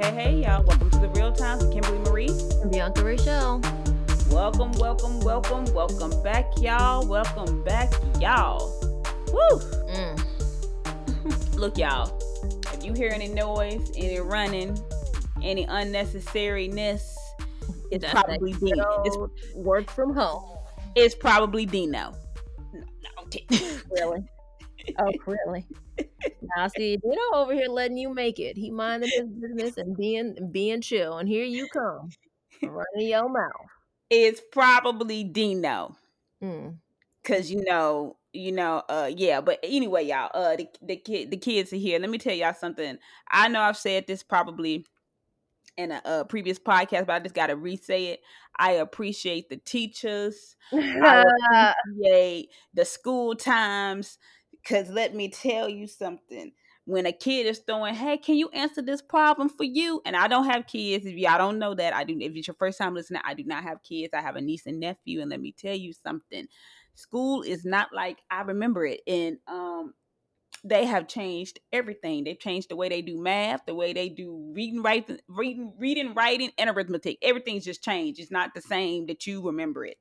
hey, hey, y'all. Welcome to the Real Times with Kimberly Marie. And Bianca Rachel. Welcome, welcome, welcome, welcome back, y'all. Welcome back, y'all. Woo! Mm. Look, y'all. If you hear any noise, any running, any unnecessariness, it's That's probably Dino. It's, work from home. it's probably Dino. No, no. Really? Oh, really? Now see, over here letting you make it. He minding his business and being being chill, and here you come running your mouth. it's probably Dino. Mm. Cause you know, you know, uh yeah, but anyway, y'all, uh the the kid the kids are here. Let me tell y'all something. I know I've said this probably in a, uh previous podcast, but I just gotta re-say it. I appreciate the teachers. I appreciate the school times. Cause let me tell you something. When a kid is throwing, hey, can you answer this problem for you? And I don't have kids. If y'all don't know that, I do. If it's your first time listening, I do not have kids. I have a niece and nephew. And let me tell you something. School is not like I remember it. And um, they have changed everything. They've changed the way they do math, the way they do reading, writing, reading, reading, writing, and arithmetic. Everything's just changed. It's not the same that you remember it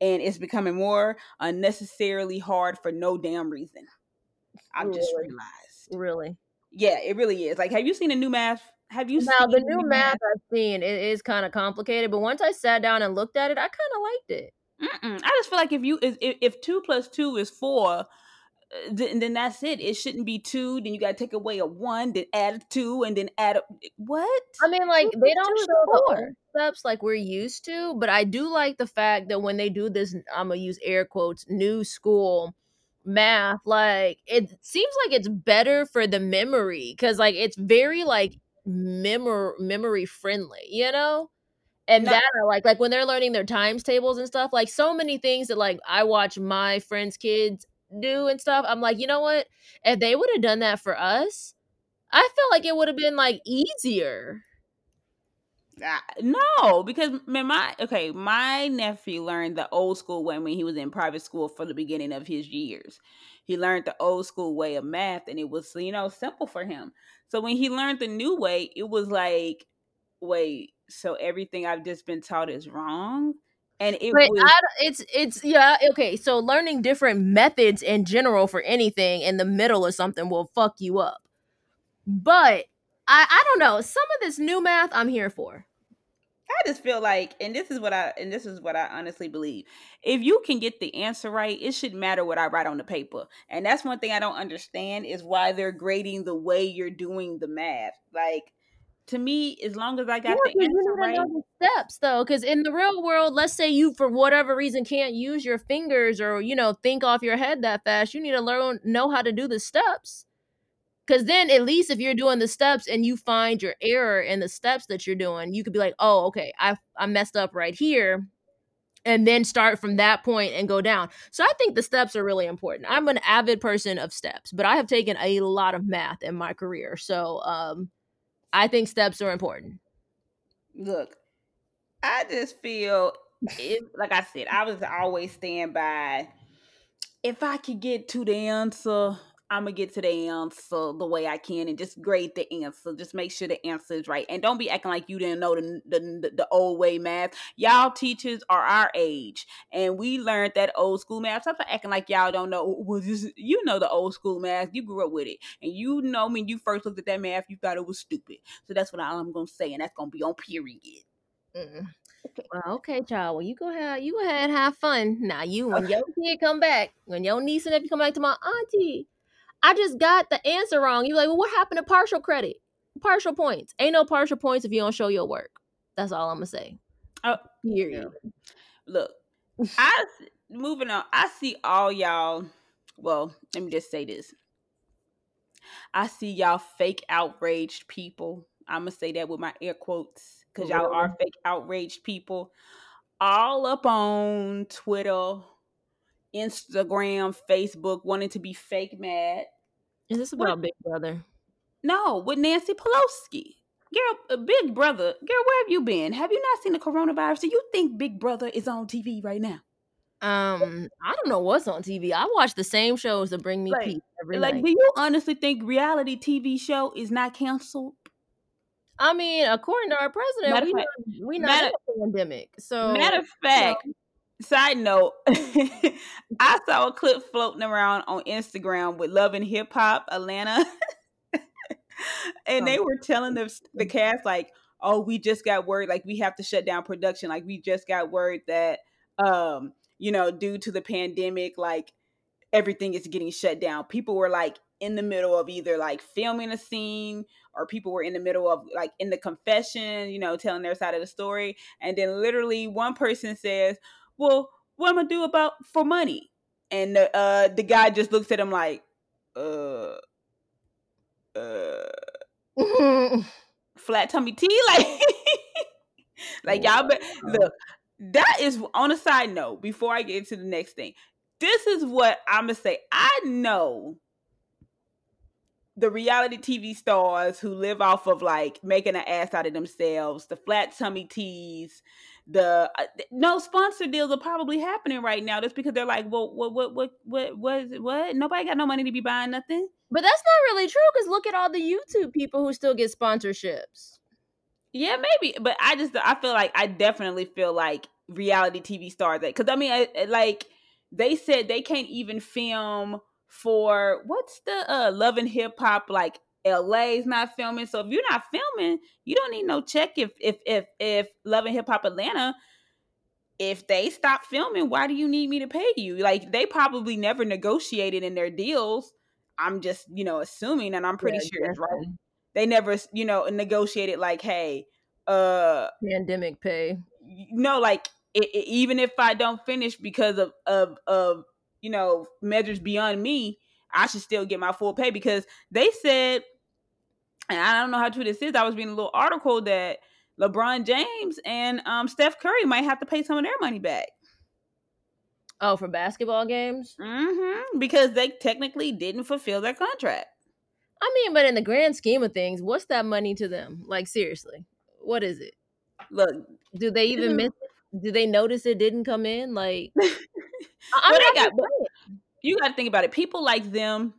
and it's becoming more unnecessarily hard for no damn reason. I've just realized. Really. Yeah, it really is. Like, have you seen a new math? Have you Now seen the new math I've seen it is kind of complicated, but once I sat down and looked at it, I kind of liked it. Mm-mm. I just feel like if you if, if two plus two is four, then, then that's it. It shouldn't be two. Then you got to take away a one, then add a two, and then add a what? I mean, like Two they don't show the steps like we're used to, but I do like the fact that when they do this, I'm gonna use air quotes, new school math, like it seems like it's better for the memory because like it's very like memor memory friendly, you know. And No. that I like, like when they're learning their times tables and stuff, like so many things that like I watch my friends' kids do and stuff. I'm like, you know what? If they would have done that for us, I feel like it would have been like easier. No, because man, my okay, my nephew learned the old school way when he was in private school for the beginning of his years. He learned the old school way of math, and it was you know simple for him. So when he learned the new way, it was like, wait, so everything I've just been taught is wrong, and it But was it's it's yeah okay. So learning different methods in general for anything in the middle of something will fuck you up. But I I don't know. Some of this new math I'm here for. I just feel like, and this is what I and this is what I honestly believe. If you can get the answer right, it shouldn't matter what I write on the paper. And that's one thing I don't understand is why they're grading the way you're doing the math. Like to me, as long as I got Yeah, the answer need to right, know the steps though, because in the real world, let's say you for whatever reason can't use your fingers or you know think off your head that fast, you need to learn know how to do the steps. Because then, at least if you're doing the steps and you find your error in the steps that you're doing, you could be like, "Oh, okay, I I messed up right here," and then start from that point and go down. So I think the steps are really important. I'm an avid person of steps, but I have taken a lot of math in my career, so um, I think steps are important. look, I just feel it, like I said, I was always stand by if I could get to the answer, I'm gonna get to the answer the way I can and just grade the answer. Just make sure the answer is right, and don't be acting like you didn't know the the, the, the old way math. Y'all teachers are our age, and we learned that old school math. Stop acting like y'all don't know. Well, this is- you know the old school math. You grew up with it, and you know when you first looked at that math, you thought it was stupid. So that's what I'm gonna say, and that's gonna be on period. Mm. Well, okay, child. Well, you go ahead. You go ahead have fun. Now, you when your kid come back, when your niece and nephew come back to my auntie, I just got the answer wrong. You're like, well, what happened to partial credit? Partial points. Ain't no partial points if you don't show your work. That's all I'm gonna say. Oh, Period. look i moving on i see all y'all well let me just say this i see y'all fake outraged people i'm gonna say that with my air quotes because y'all are fake outraged people all up on twitter instagram facebook wanting to be fake mad Is this about Big Brother? no with nancy pelosi Girl, uh, Big Brother, girl, where have you been? Have you not seen the coronavirus? Do you think Big Brother is on TV right now? Um, I don't know what's on TV. I watch the same shows that bring me Like- peace every like, night. do you honestly think reality TV show is not canceled? I mean, according to our president, Matter we of not, fact- we not matter- in a pandemic. So Matter of fact, side note, I saw a clip floating around on Instagram with Love and Hip Hop Atlanta. and they were telling the, the cast, like, oh, we just got word, like, we have to shut down production. Like, we just got word that, um, you know, due to the pandemic, like, everything is getting shut down. People were like in the middle of either like filming a scene or people were in the middle of like in the confession, you know, telling their side of the story. And then literally one person says, Well, what am I do about for money? And the uh the guy just looks at him like, uh uh flat tummy tea, like like y'all but look, that is on a side note, before I get into the next thing, this is what I'm gonna say. I know the reality TV stars who live off of like making an ass out of themselves, the flat tummy teas, the uh, no sponsor deals are probably happening right now just because they're like, well, what, what, what, what, what, what? Nobody got no money to be buying nothing. but that's not really true because look at all the YouTube people who still get sponsorships. Yeah, maybe, but I just I feel like I definitely feel like reality TV stars that because I mean, I, I- like they said they can't even film for what's the uh Love and Hip Hop like LA's not filming. So if you're not filming, you don't need no check. If if if if Love and Hip Hop Atlanta, if they stop filming, why do you need me to pay you? Like they probably never negotiated in their deals. I'm just you know assuming, and I'm pretty Yeah, sure it's right. They never you know negotiated like, hey, uh Pandemic pay. no like it, it- even if i don't finish because of of of you know measures beyond me i should still get my full pay because they said and i don't know how true this is i was reading a little article that lebron james and um steph curry might have to pay some of their money back Oh, for basketball games? Mm-hmm. because they technically didn't fulfill their contract I mean, but in the grand scheme of things, what's that money to them? Like seriously, what is it? look Do they even Mhm. miss it? Do they notice it didn't come in? Like, I- Well, I'm they not got- you got to think about it people like them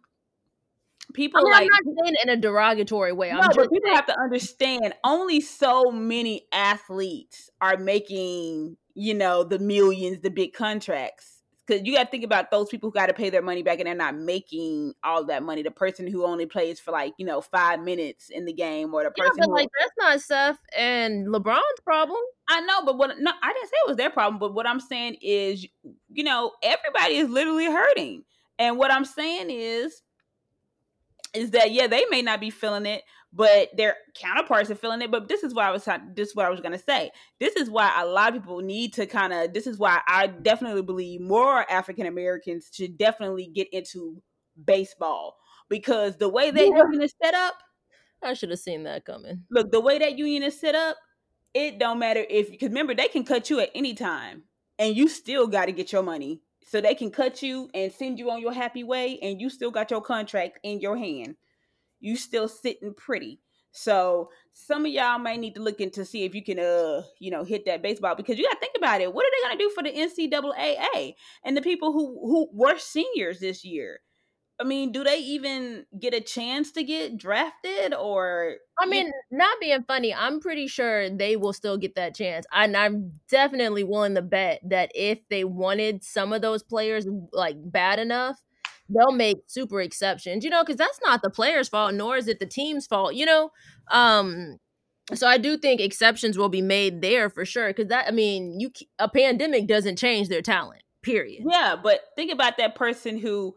people I mean, like I'm not saying in a derogatory way. I'm no, just but people have to understand only so many athletes are making, you know, the millions, the big contracts. Because you got to think about those people who got to pay their money back and they're not making all that money. The person who only plays for like, you know, five minutes in the game or the yeah, person but who. like that's not Steph and LeBron's problem. I know, but what, no, I didn't say it was their problem. But what I'm saying is, you know, everybody is literally hurting. And what I'm saying is, is that yeah, they may not be feeling it, but their counterparts are feeling it. But this is what I was this is what I was gonna say. This is why a lot of people need to kind of. This is why I definitely believe more African Americans should definitely get into baseball because the way that Yeah. union is set up, I should have seen that coming. look, the way that union is set up, it don't matter if because remember they can cut you at any time and you still got to get your money. So they can cut you and send you on your happy way, and you still got your contract in your hand. You still sitting pretty. So some of y'all may need to look into see if you can, uh, you know, hit that baseball because you got to think about it. What are they gonna do for the NCAA and the people who who were seniors this year? I mean, do they even get a chance to get drafted or? I mean, not being funny, I'm pretty sure they will still get that chance. And I'm definitely willing to bet that if they wanted some of those players like bad enough, they'll make super exceptions, you know, because that's not the player's fault, nor is it the team's fault, you know. Um, so I do think exceptions will be made there for sure. Because that, I mean, you a pandemic doesn't change their talent. Period. Yeah, but think about that person who,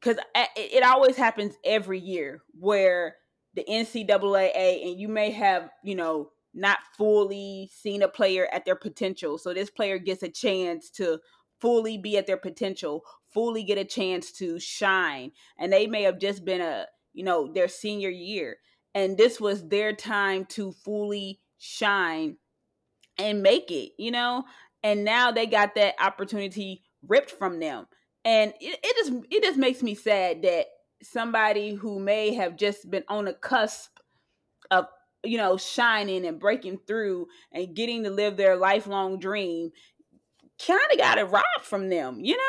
because it always happens every year where the NCAA and you may have, you know, not fully seen a player at their potential. So this player gets a chance to fully be at their potential, fully get a chance to shine. And they may have just been a, you know, their senior year. And this was their time to fully shine and make it, you know? And now they got that opportunity ripped from them. And it, it just it just makes me sad that somebody who may have just been on a cusp of you know shining and breaking through and getting to live their lifelong dream kind of got it robbed from them, you know?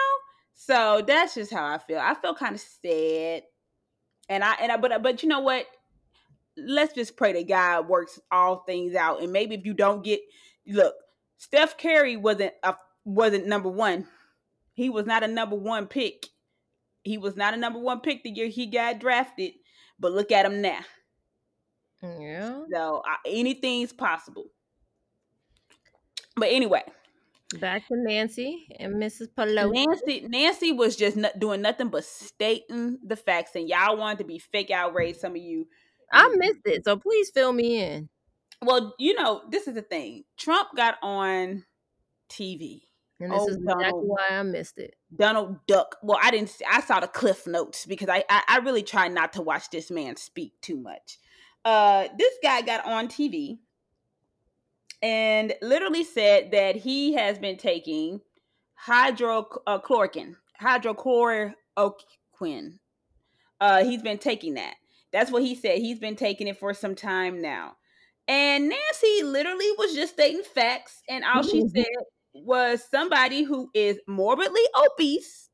So that's just how I feel. I feel kind of sad. And I and I but but you know what? let's just pray that God works all things out. And maybe if you don't get look, Steph Curry wasn't a wasn't number one. He was not a number one pick. He was not a number one pick the year he got drafted. But look at him now. Yeah. So uh, anything's possible. But anyway, Back to Nancy and Mrs. Pelosi. Nancy Nancy was just not doing nothing but stating the facts, and y'all wanted to be fake outraged. Some of you, I missed it, so please fill me in. well, you know, this is the thing. Trump got on TV. And this Oh, is exactly why I missed it. Donald Duck. Well, I didn't. See, I saw the cliff notes because I, I I really try not to watch this man speak too much. Uh, this guy got on TV and literally said that he has been taking hydrochloroquine, hydrochloroquine. Uh, he's been taking that. That's what he said. He's been taking it for some time now. And Nancy literally was just stating facts, and all she Mhm. said was somebody who is morbidly obese,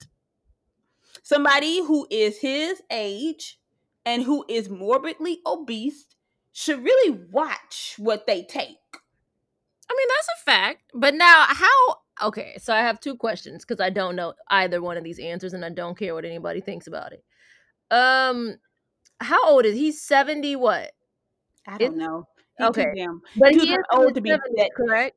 somebody who is his age, and who is morbidly obese should really watch what they take. I mean, that's a fact. But now, how? Okay, so I have two questions because I don't know either one of these answers, and I don't care what anybody thinks about it. Um, how old is he? Seventy what? I don't know. He okay. But he is old to be seventies, that- correct?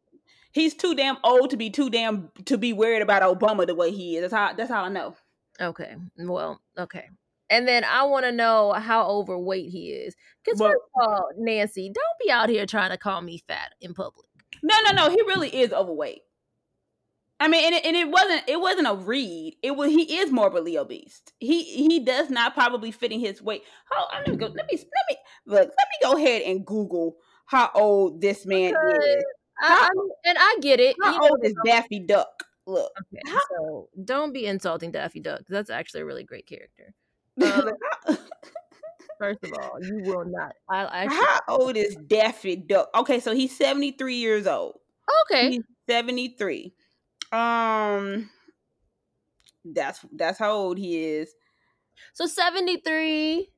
He's too damn old to be too damn to be worried about Obama the way he is. That's how that's how I know. Okay. Well, okay. And then I want to know how overweight he is. Because first of all, Nancy, don't be out here trying to call me fat in public. No, no, no. He really is overweight. I mean, and it, and it wasn't it wasn't a read. It was he is morbidly obese. He he does not probably fit in his weight. Oh, let me go. Let me let me look. Let me go ahead and Google how old this man is. Because I, How- I and I get it. How you know, old is Daffy Duck? Look. okay, so don't be insulting Daffy Duck. That's actually a really great character. How- First of all, you will not. I I how old is Daffy Duck? Okay, so he's seventy three years old. okay. He's 73. Um that's that's how old he is. So 73.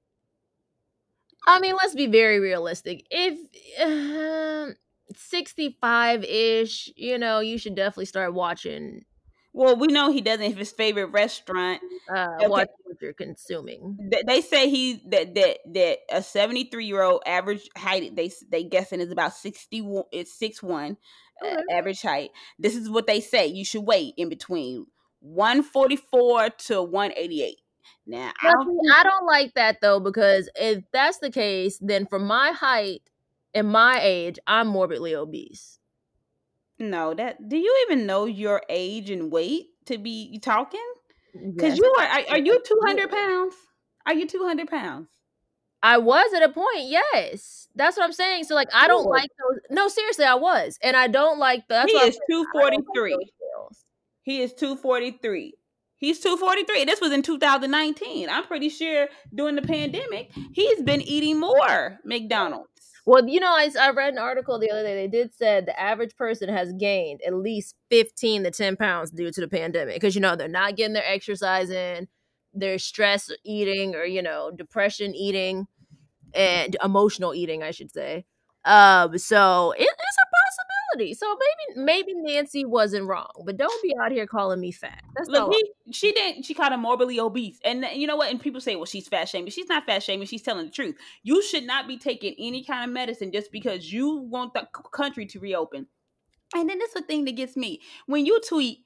I mean, let's be very realistic. If um 65 ish, you know, you should definitely start watching, Well, we know he doesn't have his favorite restaurant. uh, Okay. watch what you're consuming. They say he that that that a 73 year old average height they they guessing is about 61 it's 6'1 uh, Okay. average height. This is what they say you should weigh in between 144 to 188. Now, I don't I don't like that though, because if that's the case, then for my height and my age, I'm morbidly obese. No, that. Do you even know your age and weight to be talking? Because Yes. you are, are, are you 200 pounds? Are you 200 pounds? I was at a point, yes. That's what I'm saying. So like I don't like those no, seriously, I was. And I don't like the that's he is saying, I don't like 243. He is 243. He's 243. This was in 2019. I'm pretty sure during the pandemic, he's been eating more McDonald's. Well, you know, I, I read an article the other day. They did said the average person has gained at least 15 to 10 pounds due to the pandemic because, you know, they're not getting their exercise in, they're stress eating or, you know, depression eating and emotional eating, I should say. Um, so it, it's a possibility. So maybe maybe Nancy wasn't wrong, but don't be out here calling me fat. That's Look, he, she didn't. She called him morbidly obese, and you know what? And people say, "Well, she's fat shaming." She's not fat shaming. She's telling the truth. You should not be taking any kind of medicine just because you want the country to reopen. And then this is the thing that gets me when you tweet,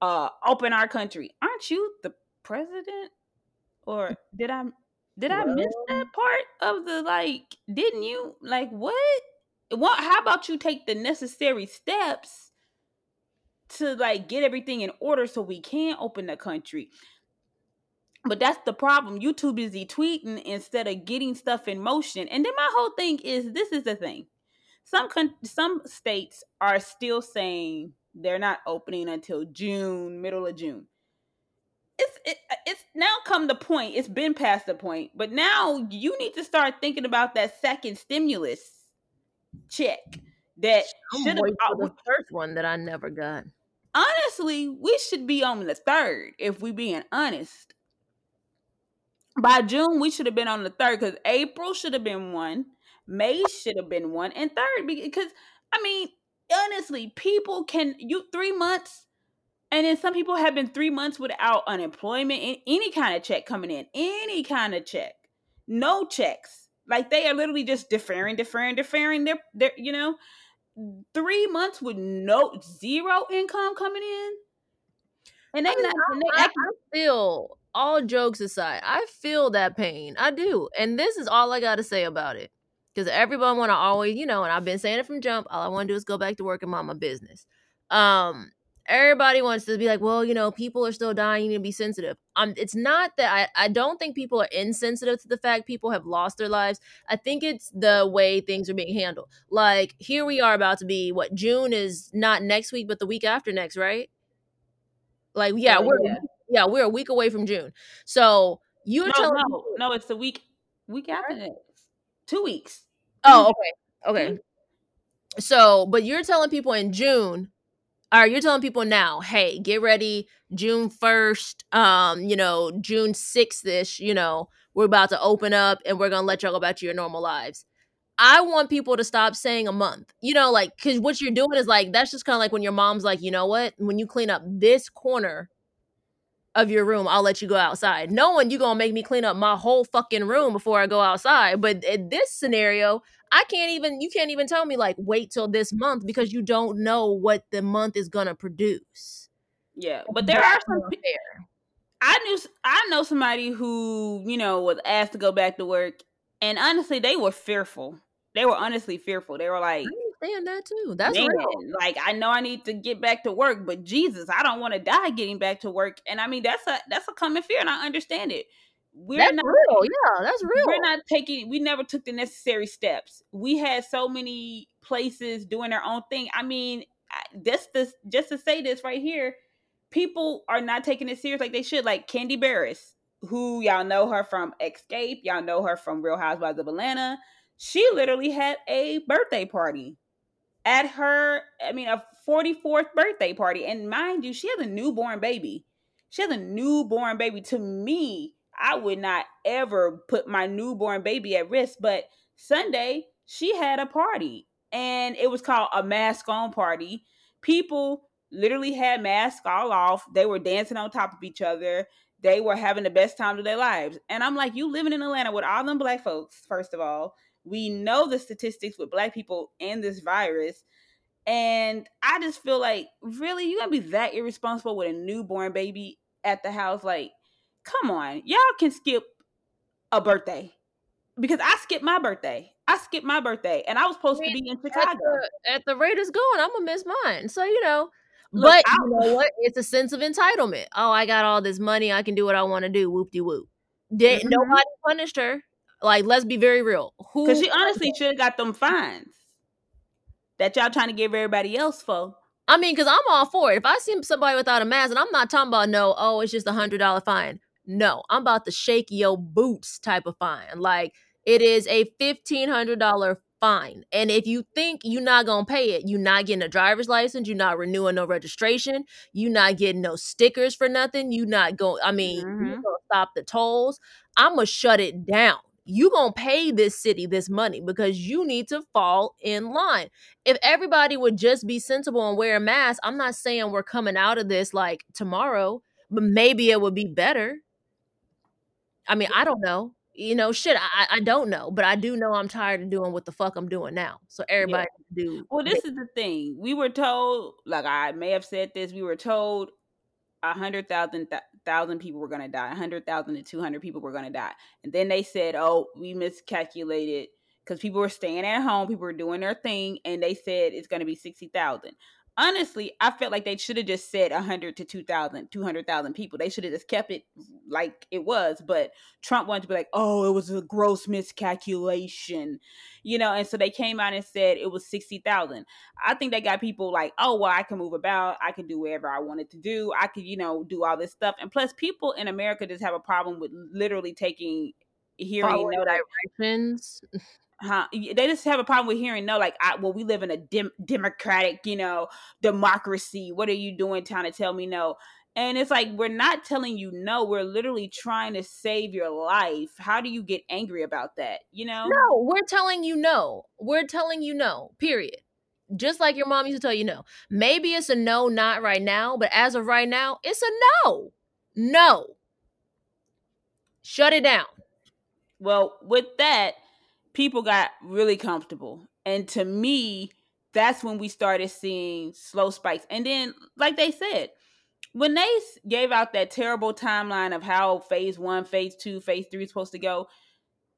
"Uh, open our country." Aren't you the president? Or did I did I miss that part of the like? Didn't you like what? What? How about you take the necessary steps? to like get everything in order so we can open the country. But that's the problem. You too busy tweeting instead of getting stuff in motion. And then my whole thing is this is the thing. Some con- some states are still saying they're not opening until June, middle of June. It's it, it's now come the point. It's been past the point, but now you need to start thinking about that second stimulus check that should have the first one that I never got. honestly, we should be on the third if we being honest. By June, we should have been on the third because April should have been one. May should have been one, and third because I mean, honestly, people can you three months, and then some people have been three months without unemployment, and any kind of check coming in, any kind of check, no checks. Like they are literally just deferring, deferring, deferring. They're, they're you know, three months with no zero income coming in, and they I, mean, not. I, they, I, I feel all jokes aside, I feel that pain. I do, and this is all I got to say about it because everyone want to always, you know, and I've been saying it from jump. All I want to do is go back to work and mind my business. Um, everybody wants to be like, well, you know, people are still dying. You need to be sensitive. Um, it's not that I, I don't think people are insensitive to the fact people have lost their lives. I think it's the way things are being handled. Like here we are about to be what June is not next week, but the week after next, right? Like yeah, oh, we're yeah. yeah. we're a week away from June. So you're no, telling no, no, it's the week week after next. Two weeks. Oh, okay. Okay. So, but you're telling people in June, or you're telling people now, hey, get ready, June 1st, um, you know, June 6th ish, you know, we're about to open up and we're gonna let y'all go back to your normal lives. I want people to stop saying a month. You know, like, cause what you're doing is like, that's just kind of like when your mom's like, you know what? When you clean up this corner of your room, I'll let you go outside. Knowing you're gonna make me clean up my whole fucking room before I go outside. But in this scenario, I can't even you can't even tell me like wait till this month because you don't know what the month is gonna produce. Yeah, but there are some there. I knew I know somebody who, you know, was asked to go back to work and honestly they were fearful. They were honestly fearful. They were like understand that too. That's Man, real. Like I know I need to get back to work, but Jesus, I don't want to die getting back to work. And I mean that's a that's a common fear, and I understand it. We're that's not real. Yeah, that's real. We're not taking. We never took the necessary steps. We had so many places doing their own thing. I mean, just this, just to say this right here, people are not taking it serious like they should. Like Kandi Burruss, who y'all know her from Xscape, y'all know her from Real Housewives of Atlanta. She literally had a birthday party at her, I mean, a 44th birthday party. And mind you, she has a newborn baby. She has a newborn baby. To me, I would not ever put my newborn baby at risk. But Sunday, she had a party and it was called a mask on party. People literally had masks all off. They were dancing on top of each other. They were having the best time of their lives. And I'm like, you living in Atlanta with all them black folks, first of all, we know the statistics with black people and this virus. And I just feel like, really, you gonna be that irresponsible with a newborn baby at the house? Like, come on, y'all can skip a birthday because I skipped my birthday. I skipped my birthday, and I was supposed to be in Chicago. At the, at the rate it's going, I'm gonna miss mine. So you know, Look, but I, you know what? It's a sense of entitlement. Oh, I got all this money. I can do what I want to do. Whoop de whoop. Did mm-hmm. nobody punished her? Like, let's be very real. Who? Because she honestly should have got them fines that y'all trying to give everybody else for. I mean, because I'm all for it. If I see somebody without a mask, and I'm not talking about no, oh, it's just a hundred dollar fine. No, I'm about the shake your boots type of fine. Like it is a fifteen hundred dollar fine. And if you think you're not gonna pay it, you're not getting a driver's license, you're not renewing no registration, you're not getting no stickers for nothing, you're not going. I mean, mm-hmm. you gonna stop the tolls. I'm gonna shut it down you gonna pay this city this money because you need to fall in line. If everybody would just be sensible and wear a mask i'm not saying we're coming out of this like tomorrow but maybe it would be better. I mean i don't know. You know shit i, I don't know but i do know i'm tired of doing what the fuck i'm doing now so everybody yeah. do well this is the thing. We were told like i may have said this we were told hundred thousand thousand people were going to die, 100,000 to 200 people were going to die. And then they said, oh, we miscalculated because people were staying at home, people were doing their thing, and they said it's going to be 60,000 honestly, I felt like they should have just said 100 to 2,000, 200,000 people. They should have just kept it like it was. But Trump wanted to be like, oh, it was a gross miscalculation, you know. And so they came out and said it was 60,000. I think they got people like, oh, well, I can move about. I can do whatever I wanted to do. I could, you know, do all this stuff. And plus, people in America just have a problem with literally taking hearing no directions huh? They just have a problem with hearing no. Like, I, well, we live in a dem- democratic, you know, democracy. What are you doing trying to tell me no? And it's like we're not telling you no, we're literally trying to save your life. How do you get angry about that? You know? No, we're telling you no. We're telling you no. Period. Just like your mom used to tell you no. Maybe it's a no, not right now, but as of right now, it's a no. No. Shut it down. Well, with that, people got really comfortable. And to me, that's when we started seeing slow spikes. And then, like they said, when they gave out that terrible timeline of how phase one, phase two, phase three is supposed to go,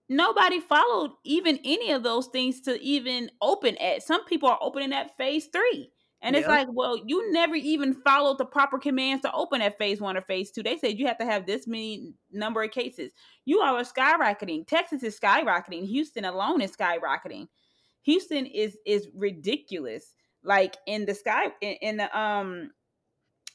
nobody followed even any of those things to even open at. Some people are opening at phase three. And it's like, well, you never even followed the proper commands to open at phase one or phase two. They said you have to have this many number of cases. You all are skyrocketing. Texas is skyrocketing. Houston alone is skyrocketing. Houston is is ridiculous. Like in the sky in, in the um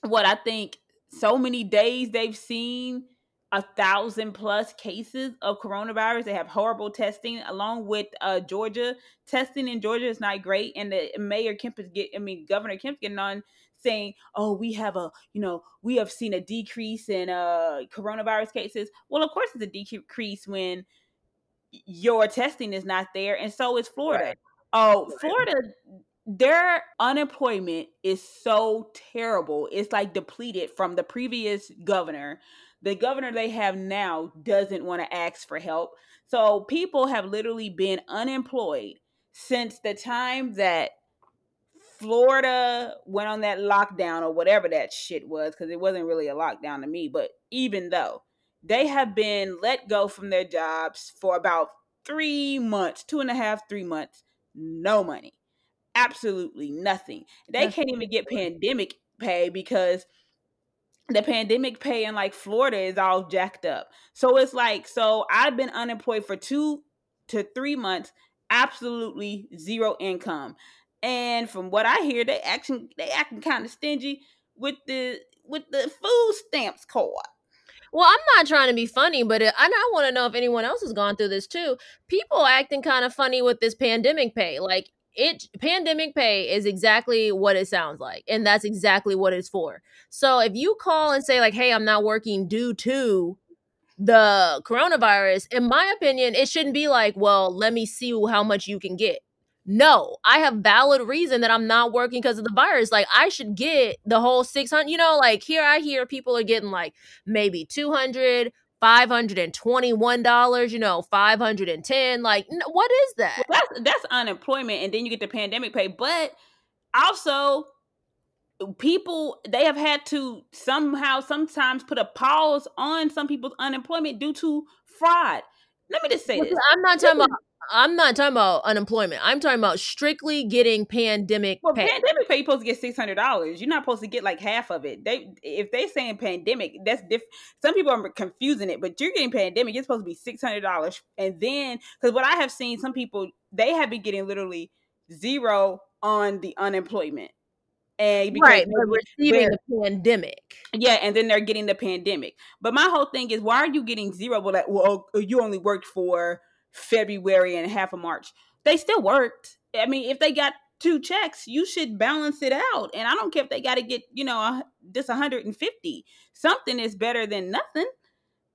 what I think so many days they've seen a thousand plus cases of coronavirus. They have horrible testing, along with uh, Georgia. Testing in Georgia is not great, and the mayor Kemp is get. I mean, Governor Kemp getting on saying, "Oh, we have a, you know, we have seen a decrease in uh coronavirus cases." Well, of course, it's a decrease when your testing is not there, and so is Florida. Right. Oh. Florida their unemployment is so terrible. It's like depleted from the previous governor. The governor they have now doesn't want to ask for help. So people have literally been unemployed since the time that Florida went on that lockdown or whatever that shit was, because it wasn't really a lockdown to me. But even though they have been let go from their jobs for about three months, two and a half, three months, no money absolutely nothing. They can't even get pandemic pay because the pandemic pay in like Florida is all jacked up. So it's like, so I've been unemployed for two to three months, absolutely zero income. And from what I hear, they acting they acting kind of stingy with the with the food stamps card. Well, I'm not trying to be funny, but it, and I want to know if anyone else has gone through this too. People acting kind of funny with this pandemic pay. Like it pandemic pay is exactly what it sounds like and that's exactly what it's for. So if you call and say like hey i'm not working due to the coronavirus in my opinion it shouldn't be like well let me see how much you can get. No i have valid reason that i'm not working because of the virus. Like i should get the whole 600 you know like here i hear people are getting like maybe 200 $521, you know, 510 like what is that? Well, that's that's unemployment and then you get the pandemic pay, but also people they have had to somehow sometimes put a pause on some people's unemployment due to fraud. Let me just say this. I'm not talking about I'm not talking about unemployment. I'm talking about strictly getting pandemic well, pay. pandemic pay, you're supposed to get six hundred dollars. You're not supposed to get like half of it. They if they saying pandemic, that's different. Some people are confusing it, but you're getting pandemic. You're supposed to be six hundred dollars, and then because what I have seen, some people they have been getting literally zero on the unemployment and because right, but receiving the pandemic. Yeah, and then they're getting the pandemic. But my whole thing is, why are you getting zero? Well, like, well, oh, you only worked for February and half of March. They still worked. I mean, if they got two checks, you should balance it out. And I don't care if they got to get, you know, just 150. Something is better than nothing.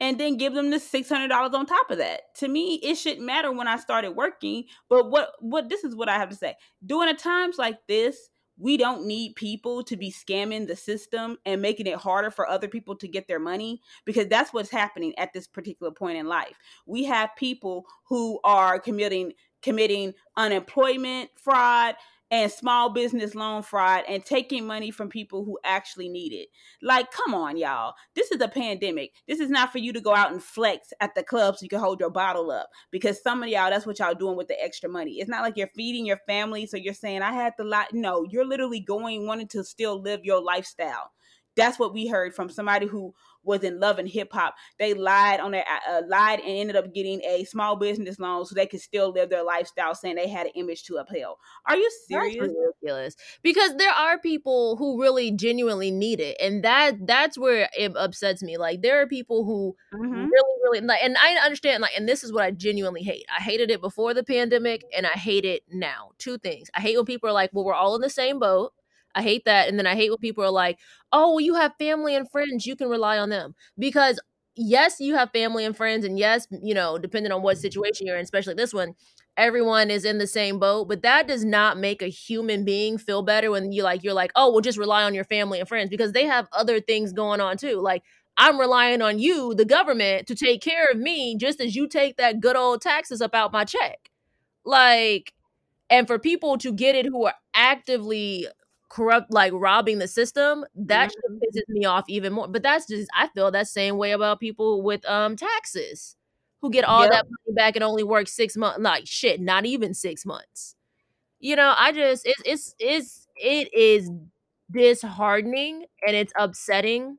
And then give them the $600 on top of that. To me, it shouldn't matter when I started working. But what, what, this is what I have to say. During a times like this, we don't need people to be scamming the system and making it harder for other people to get their money because that's what's happening at this particular point in life. We have people who are committing committing unemployment fraud and small business loan fraud and taking money from people who actually need it. Like, come on, y'all. This is a pandemic. This is not for you to go out and flex at the club so you can hold your bottle up. Because some of y'all, that's what y'all doing with the extra money. It's not like you're feeding your family, so you're saying, I had the lot. No, you're literally going, wanting to still live your lifestyle. That's what we heard from somebody who was in love and hip hop. They lied on their uh, lied and ended up getting a small business loan so they could still live their lifestyle, saying they had an image to uphold. Are you serious? That's ridiculous. Because there are people who really genuinely need it, and that that's where it upsets me. Like there are people who mm-hmm. really, really like, and I understand. Like, and this is what I genuinely hate. I hated it before the pandemic, and I hate it now. Two things. I hate when people are like, "Well, we're all in the same boat." I hate that. And then I hate when people are like, oh, well, you have family and friends, you can rely on them. Because yes, you have family and friends, and yes, you know, depending on what situation you're in, especially this one, everyone is in the same boat. But that does not make a human being feel better when you like you're like, oh, well, just rely on your family and friends because they have other things going on too. Like I'm relying on you, the government, to take care of me just as you take that good old taxes up out my check. Like, and for people to get it who are actively corrupt, like robbing the system, that mm-hmm. pisses me off even more. But that's just, I feel that same way about people with um taxes who get all yep. that money back and only work six months. Like, shit, not even six months. You know, I just, it's, it's, it's, it is disheartening and it's upsetting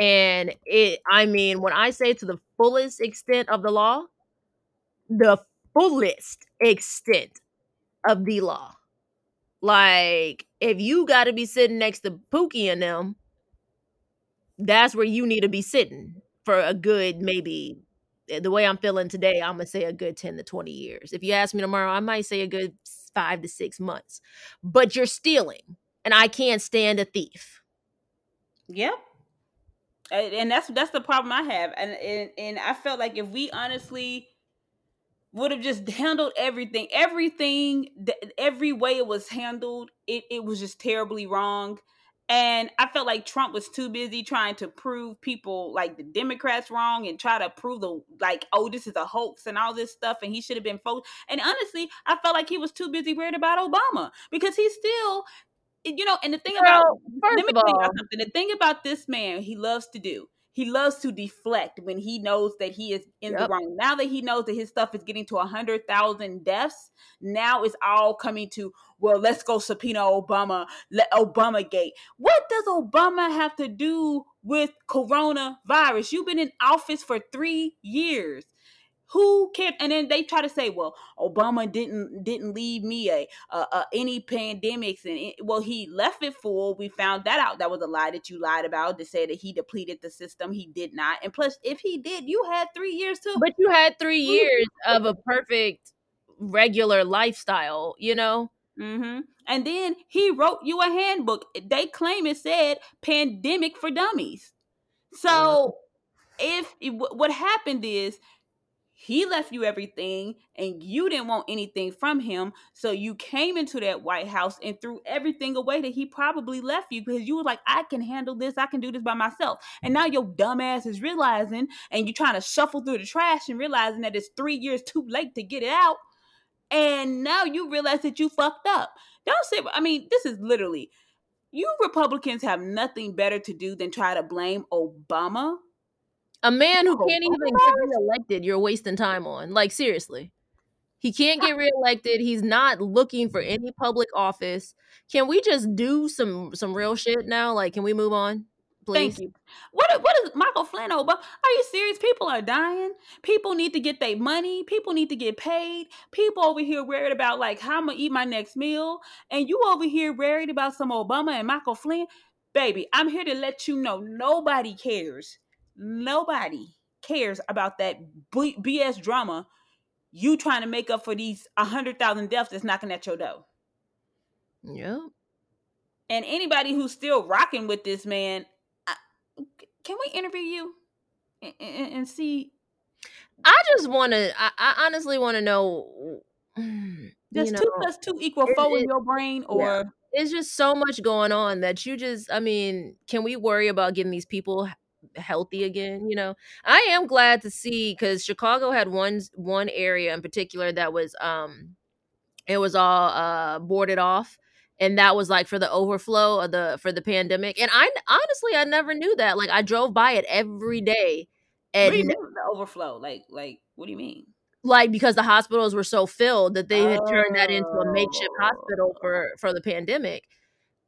and it, I mean, when I say to the fullest extent of the law, the fullest extent of the law. Like, if you got to be sitting next to Pookie and them, that's where you need to be sitting for a good, maybe eh, the way I'm feeling today, I'm to say a good 10 to 20 years. If you ask me tomorrow, I might say a good five to six months. But you're stealing, and I can't stand a thief. Yep and that's that's the problem I have, and and, and I felt like if we honestly would have just handled everything, everything, every way it was handled, it it was just terribly wrong. And I felt like Trump was too busy trying to prove people like the Democrats wrong and try to prove the like, oh, this is a hoax and all this stuff. And he should have been focused. And honestly, I felt like he was too busy worried about Obama because he still you know, and the thing about let me you something. The thing about this man, he loves to do. He loves to deflect when he knows that he is in yep. the wrong. Now that he knows that his stuff is getting to a hundred thousand deaths, now it's all coming to well, let's go subpoena Obama, let Obama gate. What does Obama have to do with coronavirus? You've been in office for three years who cared and then they try to say well obama didn't didn't leave me a, a, a any pandemics and it, well he left it full. We found that out. That was a lie that you lied about to say that he depleted the system. He did not. And plus if he did you had three years to but you had three years of a perfect regular lifestyle you know? Mm-hmm. and then he wrote you a handbook. They claim it said pandemic for dummies. So yeah. if what happened is he left you everything and you didn't want anything from him. So you came into that white house and threw everything away that he probably left you because you were like i can handle this. I can do this by myself. And now your dumbass is realizing and you're trying to shuffle through the trash and realizing that it's three years too late to get it out. And now you realize that you fucked up. Don't say i mean this is literally you republicans have nothing better to do than try to blame obama a man who oh can't even get reelected, you're wasting time on. Like seriously. He can't get reelected. He's not looking for any public office. Can we just do some some real shit now? Like, can we move on? Please? Thank you. What what is Michael Flynn over? Are you serious? People are dying. People need to get their money. People need to get paid. People over here worried about like how I'm gonna eat my next meal, and you over here worried about some Obama and Michael Flynn. Baby, I'm here to let you know nobody cares Nobody cares about that B- BS drama. You trying to make up for these a hundred thousand deaths that's knocking at your door. Yeah. And anybody who's still rocking with this man, I, can we interview you and, and, and see? I just want to. I, I, honestly want to know. Mm, Does know, two plus two equal four in your brain, or yeah. it's just so much going on that you just. I mean, can we worry about getting these people healthy again you know? I am glad to see because chicago had one one area in particular that was um it was all uh boarded off and that was like for the overflow of the for the pandemic and i honestly i never knew that like i drove by it every day and the overflow like like what do you mean? Like because the hospitals were so filled that they had turned that into a makeshift hospital for for the pandemic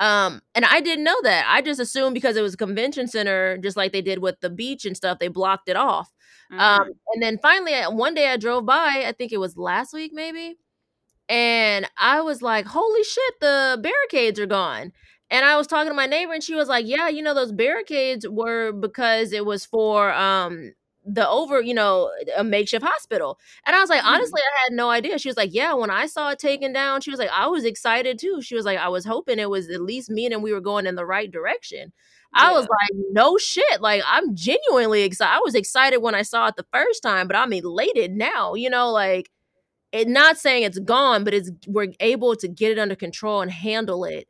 um, and I didn't know that. I just assumed because it was a convention center, just like they did with the beach and stuff, they blocked it off. Um, mm-hmm. Um, and then finally, one day I drove by, I think it was last week, maybe, and I was like, holy shit, the barricades are gone. And I was talking to my neighbor, and she was like, yeah, you know, those barricades were because it was for um the over, you know, a makeshift hospital. And I was like, Mhm. honestly, I had no idea. She was like, yeah, when I saw it taken down, she was like, I was excited too. She was like, I was hoping it was at least me and we were going in the right direction. I was like, no shit. Like, I'm genuinely excited. I was excited when I saw it the first time, but I'm elated now. You know, like, it not saying it's gone, but it's we're able to get it under control and handle it.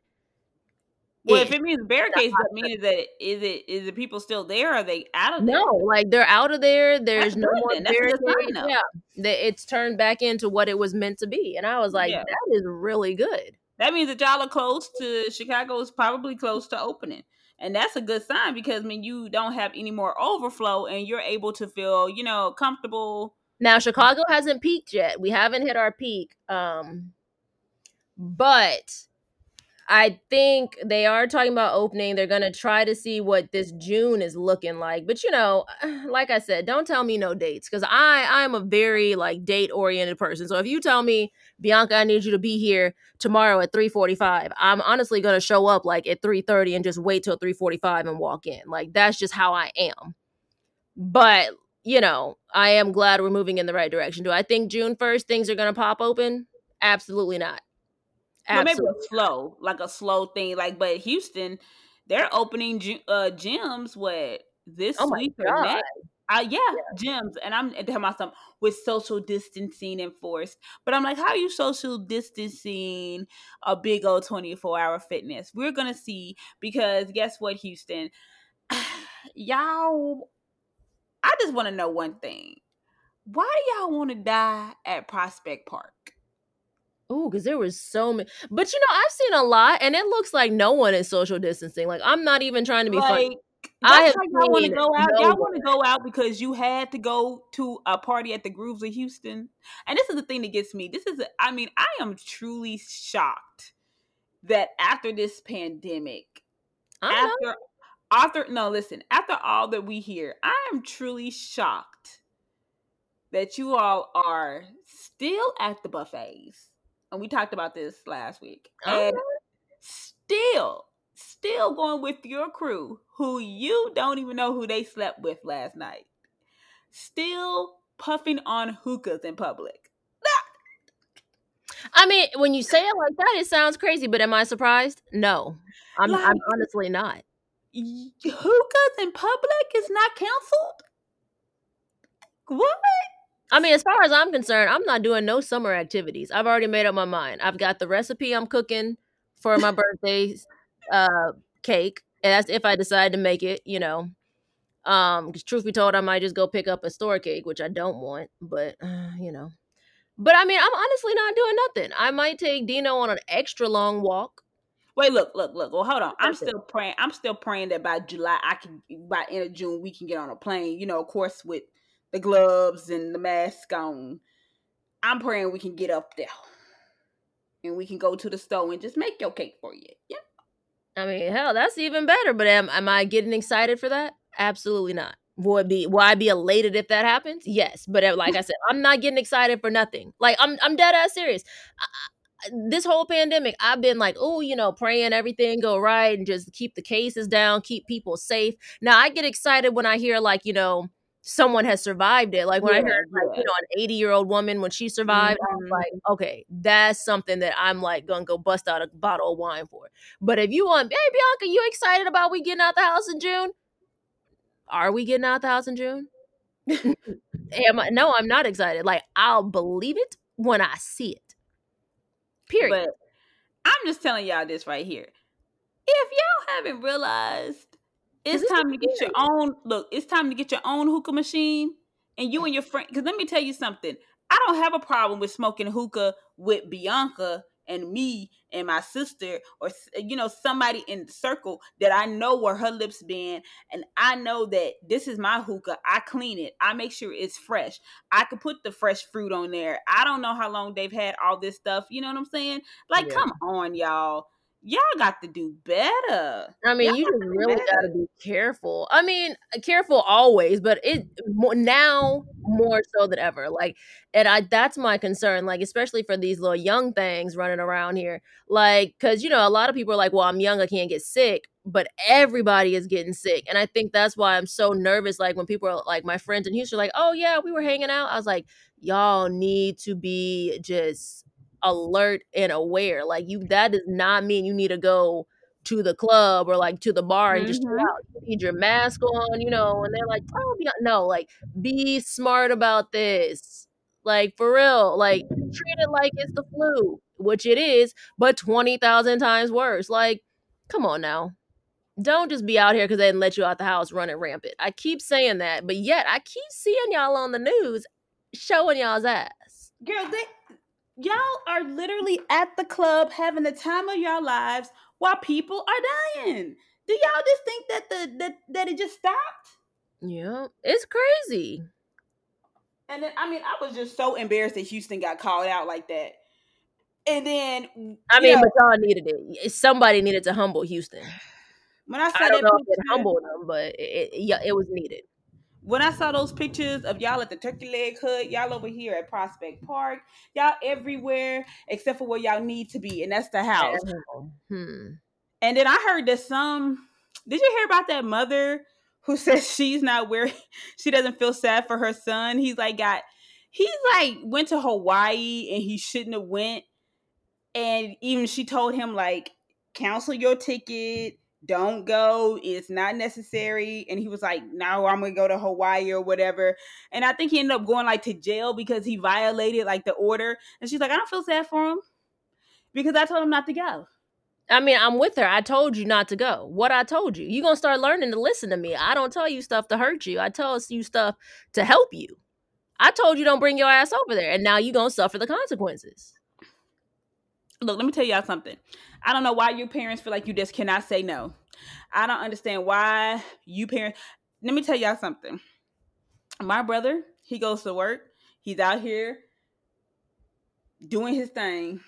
Well, if it means barricades, that means that is it is the people still there? Or are they out of there? No, like they're out of there. There's That's no more then. That's sign, barricades. Yeah, it's turned back into what it was meant to be, and I was like, Yeah. that is really good. That means that y'all are close to Chicago is probably close to opening. And that's a good sign because when you don't have any more overflow and you're able to feel, you know, comfortable. Now Chicago hasn't peaked yet. We haven't hit our peak. Um but I think they are talking about opening. They're going to try to see what this June is looking like. But you know, like I said, don't tell me no dates cuz I I'm a very like date oriented person. So if you tell me, "Bianca, I need you to be here tomorrow at 3:45." I'm honestly going to show up like at 3:30 and just wait till 3:45 and walk in. Like that's just how I am. But you know, I am glad we're moving in the right direction. Do I think June 1st things are going to pop open? Absolutely not. Well, maybe a slow, like a slow thing. Like, but Houston, they're opening gy- uh gyms what this Oh week or next. Uh, yeah, gyms, and I'm talking about something with social distancing enforced. But I'm like, how are you social distancing a big old 24 hour fitness? We're gonna see because guess what, Houston, y'all. I just want to know one thing: why do y'all want to die at Prospect Park? Ooh, because there was so many. But you know, I've seen a lot, and it looks like no one is social distancing. Like I'm not even trying to be funny. I have how y'all want to go out. no Y'all want to go out because you had to go to a party at the Grooves of Houston. And this is the thing that gets me. This is, a, I mean, I am truly shocked that after this pandemic, I know. after, after, no, listen, after all that we hear, I am truly shocked that you all are still at the buffets. And we talked about this last week. And still, still going with your crew who you don't even know who they slept with last night. Still puffing on hookahs in public. I mean, when you say it like that, it sounds crazy. But am I surprised? No, I'm. I'm honestly not. Hookahs in public is not canceled? What? I mean, as far as I'm concerned, I'm not doing no summer activities. I've already made up my mind. I've got the recipe I'm cooking for my birthday uh, cake, and that's if I decide to make it. You know, um, because truth be told, I might just go pick up a store cake, which I don't want. But uh, you know, but I mean, I'm honestly not doing nothing. I might take Dino on an extra long walk. Wait, look, look, look. Well, hold on. I'm still praying. I'm still praying that by July, I can, by end of June, we can get on a plane. You know, of course, with the gloves and the mask on. I'm praying we can get up there, and we can go to the store and just make your cake for you. Yeah. I mean, hell, that's even better. But am am I getting excited for that? Absolutely not. Would be will I be elated if that happens? Yes, but uh, like I said, I'm not getting excited for nothing. Like I'm I'm dead ass serious. I- this whole pandemic, I've been like, oh, you know, praying everything go right and just keep the cases down, keep people safe. Now I get excited when I hear like, you know, someone has survived it. Like when I Yeah, heard like, you know, an 80 year old woman when she survived, I was Mhm. like, okay, that's something that I'm like gonna go bust out a bottle of wine for. But if you want, hey Bianca, you excited about we getting out the house in June? Are we getting out the house in June? Am I, no, I'm not excited. Like I'll believe it when I see it. Period. But I'm just telling y'all this right here. If y'all haven't realized, it's time to get your own look. It's time to get your own hookah machine, and you and your friend. Because let me tell you something. I don't have a problem with smoking hookah with Bianca and me and my sister, or you know somebody in the circle that I know where her lips been, and I know that this is my hookah. I clean it. I make sure it's fresh. I could put the fresh fruit on there. I don't know how long they've had all this stuff. You know what I'm saying? Like, Yeah. come on, y'all. Y'all got to do better. I mean, Y'all you just really got to be careful. I mean, uh, careful always, but it more, now more so than ever. Like, and I that's my concern. Like, especially for these little young things running around here. Like, because you know, a lot of people are like, "Well, I'm young, I can't get sick." but everybody is getting sick. And I think that's why I'm so nervous. Like when people are like my friends in Houston, are like, oh yeah, we were hanging out. I was like, y'all need to be just alert and aware. Like you that does not mean you need to go to the club or like to the bar and just chill Mhm. out. You need your mask on, you know, and they're like, oh no, like be smart about this. Like for real, like treat it like it's the flu, which it is, but 20,000 times worse. Like, come on now. Don't just be out here because they didn't let you out the house running rampant. I keep saying that, but yet I keep seeing y'all on the news showing y'all's ass. Girl, they y'all are literally at the club having the time of your lives while people are dying. Do y'all just think that the that, that it just stopped? Yeah, it's crazy. And then I mean, I was just so embarrassed that Houston got called out like that. And then I mean, know, but y'all needed it. Somebody needed to humble Houston. when I said I don't that know if it humbled them, but it, it, yeah, it was needed. When I saw those pictures of y'all at the Turkey Leg Hut, y'all over here at Prospect Park, y'all everywhere except for where y'all need to be, and that's the house. Hmm. And then I heard that some. Did you hear about that mother who says she's not where she doesn't feel sad for her son? He's like got he's like went to Hawaii and he shouldn't have went. And even she told him like cancel your ticket, don't go, it's not necessary. And he was like, no, I'm gonna go to Hawaii or whatever. And I think he ended up going like to jail because he violated like the order. And she's like, I don't feel sad for him because I told him not to go. I mean, I'm with her. I told you not to go. What I told you. You're to start learning to listen to me. I don't tell you stuff to hurt you. I tell you stuff to help you. I told you don't bring your ass over there, and now you're to suffer the consequences. Look, let me tell y'all something. I don't know why your parents feel like you just cannot say no. I don't understand why you parents. Let me tell y'all something. My brother, he goes to work. He's out here doing his thing.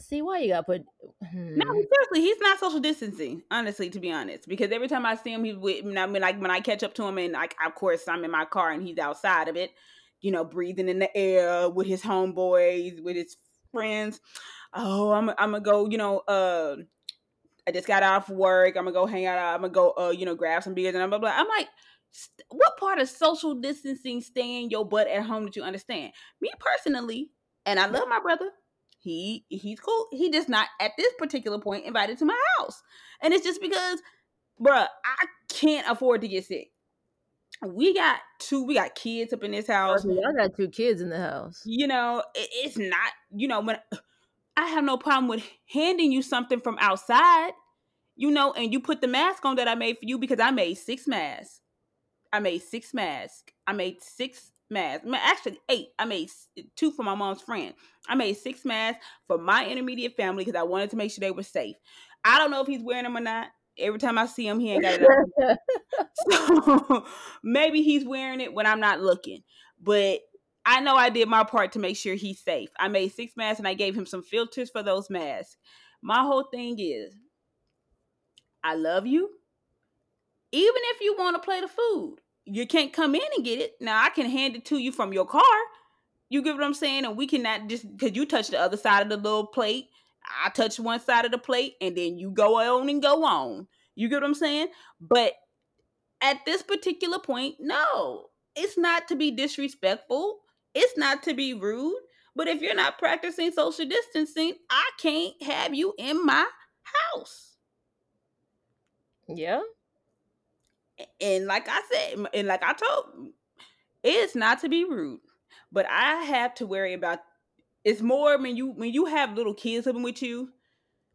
See, why you got put. Hmm. No, seriously, he's not social distancing. Honestly, to be honest, because every time I see him, he's with. I mean, like when I catch up to him, and like, of course, I'm in my car and he's outside of it, you know, breathing in the air with his homeboys, with his friends. Oh, I'm, I'm gonna go. You know, uh, I just got off work. I'm gonna go hang out. I'm gonna go, uh, you know, grab some beers and blah blah. I'm like, what part of social distancing staying your butt at home that you understand? Me personally, and I love my brother he he's cool. He just not at this particular point invited to my house, and it's just because, bruh, I can't afford to get sick. We got two. We got kids up in this house. I got two kids in the house. You know, it, it's not. You know, when I have no problem with handing you something from outside. You know, and you put the mask on that I made for you because I made six masks. I made six masks. I made six masks. Actually, eight. I made two for my mom's friend. I made six masks for my intermediate family because I wanted to make sure they were safe. I don't know if he's wearing them or not. Every time I see him, he ain't got it. so maybe he's wearing it when I'm not looking. But I know I did my part to make sure he's safe. I made six masks and I gave him some filters for those masks. My whole thing is I love you. Even if you want to play the food, you can't come in and get it. Now I can hand it to you from your car. You get what I'm saying? And we cannot just because you touch the other side of the little plate. I touch one side of the plate and then you go on and go on. You get what I'm saying? But at this particular point, no, it's not to be disrespectful. It's not to be rude. But if you're not practicing social distancing, I can't have you in my house. Yeah. And like I said, and like I told, it's not to be rude, but I have to worry about. It's more when you when you have little kids living with you,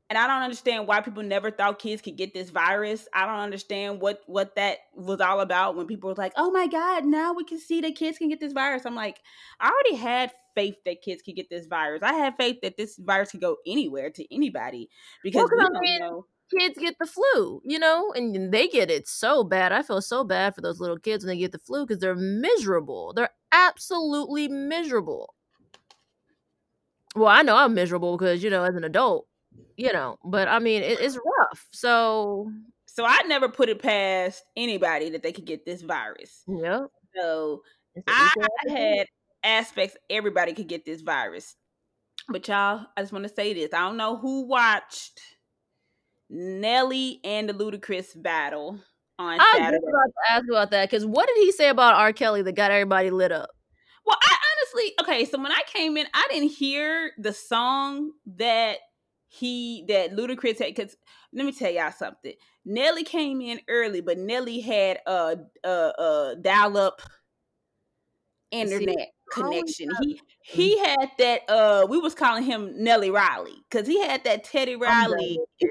and I don't understand why people never thought kids could get this virus. I don't understand what what that was all about when people were like, "Oh my god, now we can see that kids can get this virus." I'm like, I already had faith that kids could get this virus. I had faith that this virus could go anywhere to anybody because well, we don't know kids get the flu, you know, and they get it so bad. I feel so bad for those little kids when they get the flu because they're miserable. They're absolutely miserable. Well, I know I'm miserable because, you know, as an adult, you know, but I mean, it, it's rough. So, so I never put it past anybody that they could get this virus. Yeah. So I had aspects everybody could get this virus. But y'all, I just want to say this. I don't know who watched Nelly and the Ludacris battle on I was Saturday. just about to ask about that because what did he say about R. Kelly that got everybody lit up? Well, I honestly, okay, so when I came in, I didn't hear the song that he that Ludacris had because let me tell y'all something. Nelly came in early, but Nelly had a a, a dial up internet connection. He he had that uh we was calling him Nelly Riley because he had that Teddy Riley.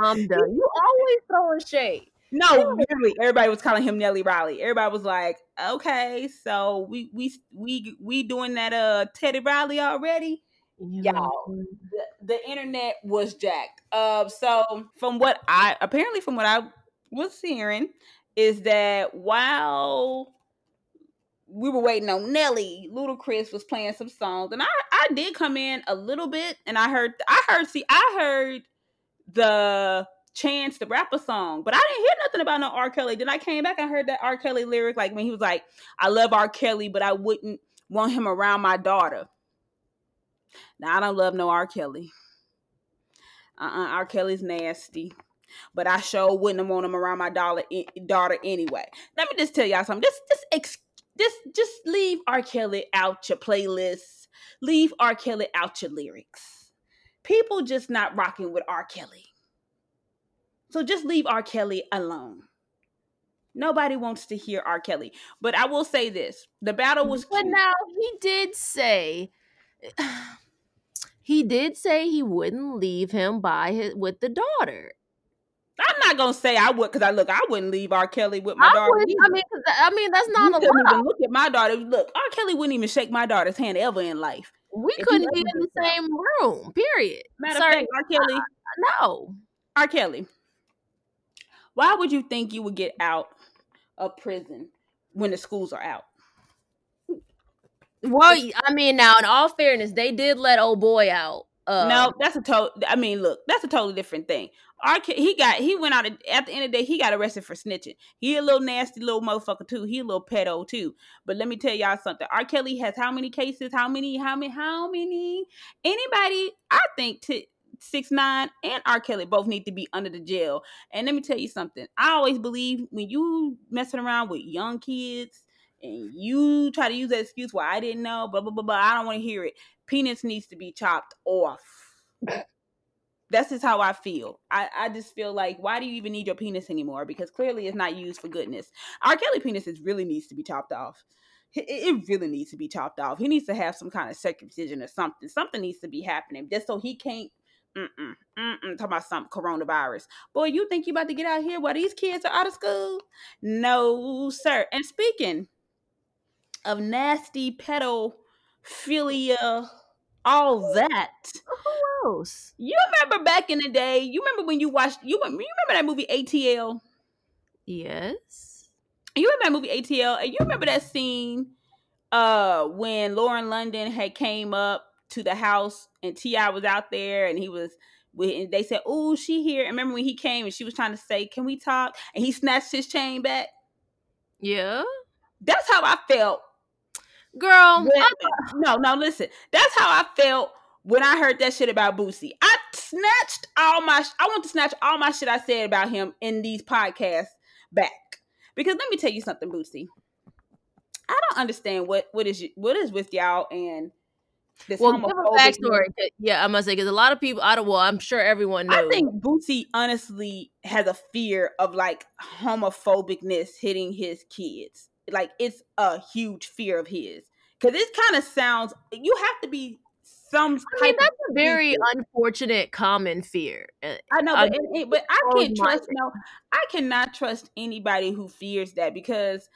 I'm done. You always throwing shade. No, literally, everybody was calling him Nelly Riley. Everybody was like, "Okay, so we we we we doing that uh Teddy Riley already." Y'all, the, the internet was jacked. Uh, so from what I apparently from what I was hearing is that while we were waiting on Nelly, Ludacris was playing some songs, and I I did come in a little bit, and I heard I heard see I heard the Chance the rapper song, but I didn't hear nothing about no R. Kelly. Then I came back and heard that R. Kelly lyric, like when he was like, "I love R. Kelly, but I wouldn't want him around my daughter." Now I don't love no R. Kelly. Uh, uh R. Kelly's nasty, but I sure wouldn't want him around my daughter daughter anyway. Let me just tell y'all something. Just just ex- just just leave R. Kelly out your playlists. Leave R. Kelly out your lyrics. People just not rocking with R. Kelly. So just leave R. Kelly alone. Nobody wants to hear R. Kelly. But I will say this the battle was. But cute. now he did say. He did say he wouldn't leave him by his with the daughter. I'm not gonna say I would because I look. I wouldn't leave R. Kelly with my I daughter. I mean, I mean that's not you a. Even look at my daughter. Look, R. Kelly wouldn't even shake my daughter's hand ever in life. We couldn't be in the same room. Period. Matter Sorry, of fact, R. Kelly. Uh, no. R. Kelly. Why would you think you would get out of prison when the schools are out? Well, I mean, now in all fairness, they did let old boy out. Uh, no, that's a total. I mean, look, that's a totally different thing. R. he got he went out at the end of the day. He got arrested for snitching. He a little nasty little motherfucker too. He a little pedo too. But let me tell y'all something. R. Kelly has how many cases? How many? How many? How many? Anybody? I think to six nine and R. Kelly both need to be under the jail. And let me tell you something. I always believe when you messing around with young kids and you try to use that excuse why I didn't know, blah blah blah blah. I don't want to hear it. Penis needs to be chopped off. That's just how I feel. I, I just feel like why do you even need your penis anymore? Because clearly it's not used for goodness. R. Kelly penis is really needs to be chopped off. It, it really needs to be chopped off. He needs to have some kind of circumcision or something. Something needs to be happening just so he can't Mm-mm, mm-mm, talk about some coronavirus. Boy, you think you about to get out here while these kids are out of school? No, sir. And speaking of nasty pedophilia, all that. Who else? You remember back in the day? You remember when you watched? You, you remember that movie ATL? Yes. You remember that movie ATL? And you remember that scene uh when Lauren London had came up to the house and T.I. was out there and he was and they said, Oh, she here. And remember when he came and she was trying to say, Can we talk? And he snatched his chain back. Yeah. That's how I felt. Girl. When, no, no, listen. That's how I felt when I heard that shit about Boosie. I snatched all my I want to snatch all my shit I said about him in these podcasts back. Because let me tell you something, Boosie. I don't understand what what is what is with y'all and this well, give a backstory. Yeah, I must say because a lot of people. I don't. Well, I'm sure everyone knows. I think Boosie honestly has a fear of like homophobicness hitting his kids. Like it's a huge fear of his because it kind of sounds. You have to be some. I mean, that's a very fear. unfortunate common fear. Eh, I know, but, but I can't trust. No, I cannot trust anybody who fears that because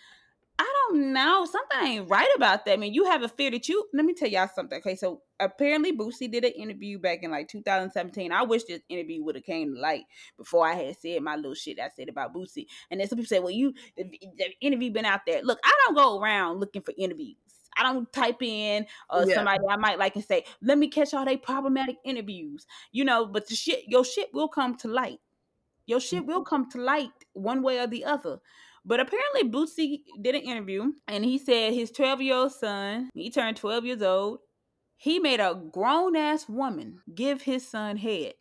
I don't know. Something ain't right about that. I mean, you have a fear that you. Let me tell y'all something. Okay, so apparently Boosie did an interview back in like 2017. I wish this interview would have came to light before I had said my little shit I said about Boosie. And then some people say, "Well, you the, the interview been out there." Look, I don't go around looking for interviews. I don't type in uh, yeah. somebody I might like and say, "Let me catch all they problematic interviews." You know, but the shit, your shit will come to light. Your shit will come to light one way or the other. But apparently, Boosie did an interview and he said his 12 year old son, he turned 12 years old, he made a grown ass woman give his son head.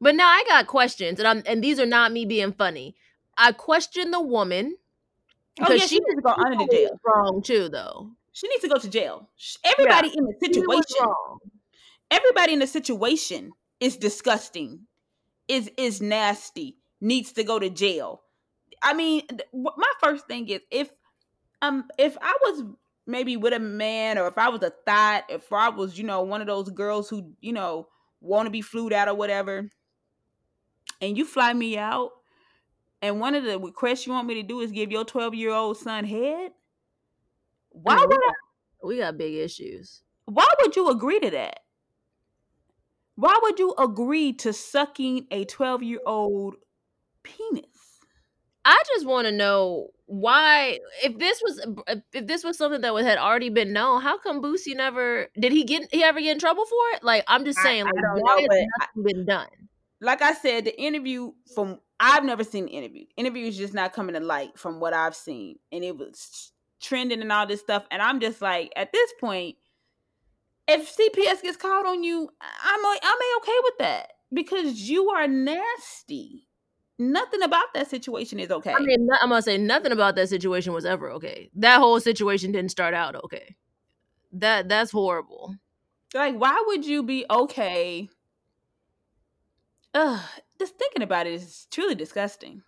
But now I got questions, and I'm and these are not me being funny. I question the woman Oh yeah, she, needs to go under the jail. Wrong too, though. She needs to go to jail. Everybody in the situation, wrong. everybody in the situation is disgusting, is is nasty, needs to go to jail. I mean, my first thing is if um if I was maybe with a man or if I was a thought, if I was, you know, one of those girls who, you know, want to be flued out or whatever, and you fly me out, and one of the requests you want me to do is give your 12 year old son head, why I mean, we would I, we got big issues. why would you agree to that? Why would you agree to sucking a 12 year old penis? I just want to know why, if this was if- uh, if this was something that was, had already been known, how come Boosie never did he get he ever get in trouble for it? Like I'm just saying, I like, don't why know, has I- nothing been done? like I said, the interview from I've never seen the interview. Interview is just not coming to light from what I've seen, and it was trending and all this stuff. And I'm just like, at this point, if CPS gets called on you, I'm I'm a okay with that because you are nasty. Nothing about that situation is okay. I mean, I'm gonna say nothing about that situation was ever okay. That whole situation didn't start out okay. That that's horrible. like, why would you be okay? Ugh, just thinking about it is truly disgusting.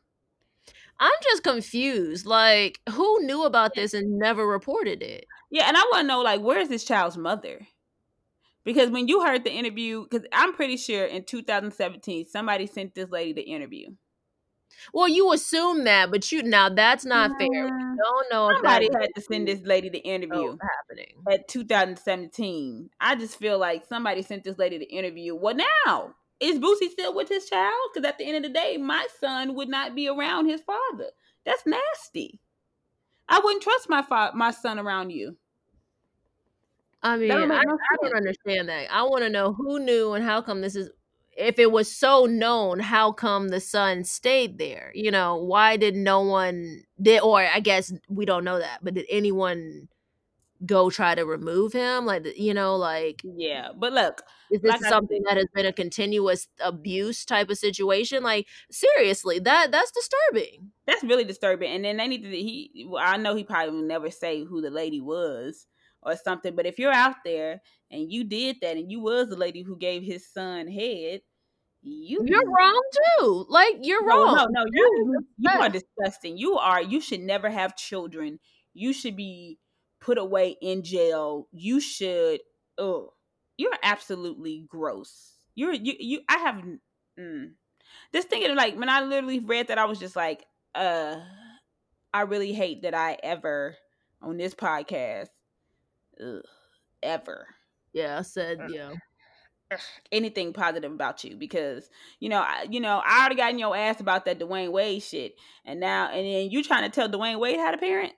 I'm just confused. Like, who knew about this and never reported it? Yeah, and I want to know like where's this child's mother? Because when you heard the interview, because I'm pretty sure in 2017 somebody sent this lady the interview. Well, you assume that, but you now that's not fair. We Mm, don't know if Somebody had to send this lady the interview happening. at 2017. I just feel like somebody sent this lady the interview. Well, now is Boosie still with his child? Because at the end of the day, my son would not be around his father. That's nasty. I wouldn't trust my fa- my son around you. I mean, I, I don't understand that. I want to know who knew and how come this is. If it was so known, how come the son stayed there? You know, why did no one did, or I guess we don't know that, but did anyone go try to remove him? Like, you know, like Yeah, but look, is this Like something that has been a continuous abuse type of situation? Like, seriously, that that's disturbing. That's really disturbing. And then they need to he well, I know he probably will never say who the lady was or something, but if you're out there and you did that and you was the lady who gave his son head, you You're wrong too. Like, you're No, wrong. no, no, you you are disgusting. You are you should never have children. You should be put away in jail. You should oh you're absolutely gross. You're you you I have mm. this thinking like when I literally read that I was just like uh I really hate that I ever on this podcast ugh, ever Yeah, I said, yeah. anything positive about you because you know I, you know I already got in your ass about that Dwyane Wade shit and now and then you trying to tell Dwyane Wade how to parent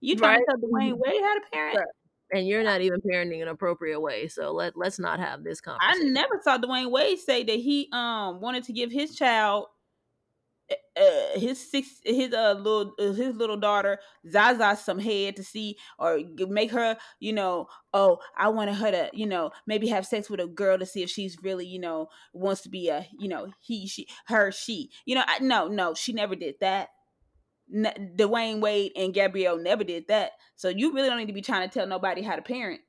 you trying Right. to tell Dwyane Wade how to parent Right. And you're not even parenting an appropriate way. So let let's not have this conversation. I never saw Dwyane Wade say that he um wanted to give his child uh, his six his uh little uh, his little daughter Zaza some head to see or make her you know oh I wanted her to you know maybe have sex with a girl to see if she's really you know wants to be a you know he she her she. You know I, no no she never did that. N- Dwyane Wade and Gabrielle never did that. So you really don't need to be trying to tell nobody how to parent.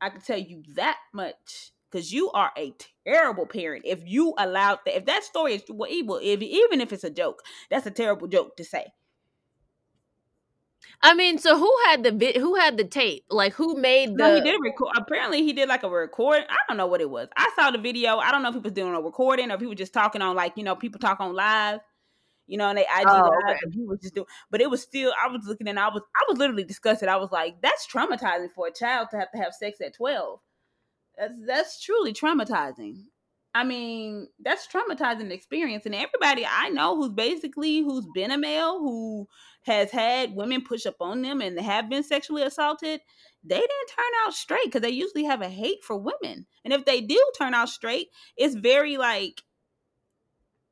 I can tell you that much because you are a terrible parent if you allowed that if that story is well, evil if even if it's a joke that's a terrible joke to say I mean, so who had the who had the tape? Like who made the no he did record apparently he did like a record i don't know what it was i saw the video i don't know if he was doing a recording or if he was just talking on like you know people talk on live you know, and they IG Oh, live, okay. he was just doing, but it was still. I was looking and I was, I was literally disgusted. I was like, that's traumatizing for a child to have to have sex at twelve. That's that's truly traumatizing. I mean, that's traumatizing experience, and everybody I know who's basically who's been a male who has had women push up on them and have been sexually assaulted, they didn't turn out straight because they usually have a hate for women, and if they do turn out straight, it's very like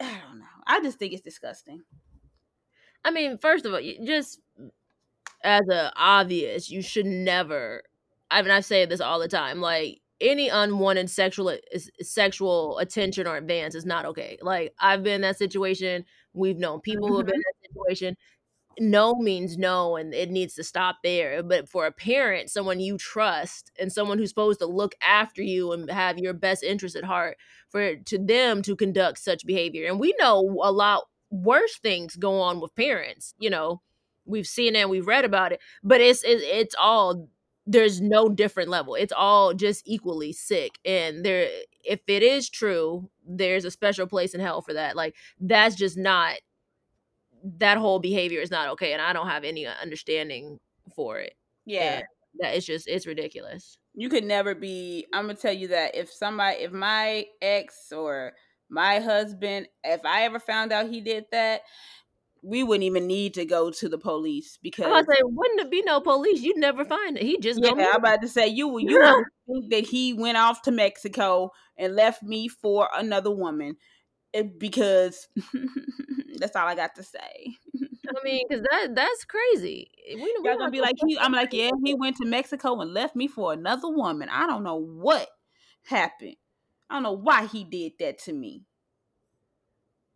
I don't know. I just think it's disgusting. I mean, first of all, just as a obvious, you should never. I mean, I say this all the time. Like, any unwanted sexual sexual attention or advance is not okay. Like I've been in that situation. We've known people mm-hmm. who have been in that situation no means no and it needs to stop there but for a parent someone you trust and someone who's supposed to look after you and have your best interest at heart for to them to conduct such behavior and we know a lot worse things go on with parents you know we've seen it we've read about it but it's it, it's all there's no different level it's all just equally sick and there if it is true there's a special place in hell for that like that's just not that whole behavior is not okay and i don't have any uh, understanding for it yeah. and that it's just it's ridiculous. You could never be i'm gonna tell you that if somebody if my ex or my husband if i ever found out he did that we wouldn't even need to go to the police because I say, wouldn't it be no police? You'd never find it. He just yeah. I'm about to say you you think that he went off to Mexico and left me for another woman it, because that's all I got to say. I mean, because that that's crazy. Eh, we, we Y'all gonna be like, he, I'm like, yeah, he went to Mexico and left me for another woman. I don't know what happened. I don't know why he did that to me.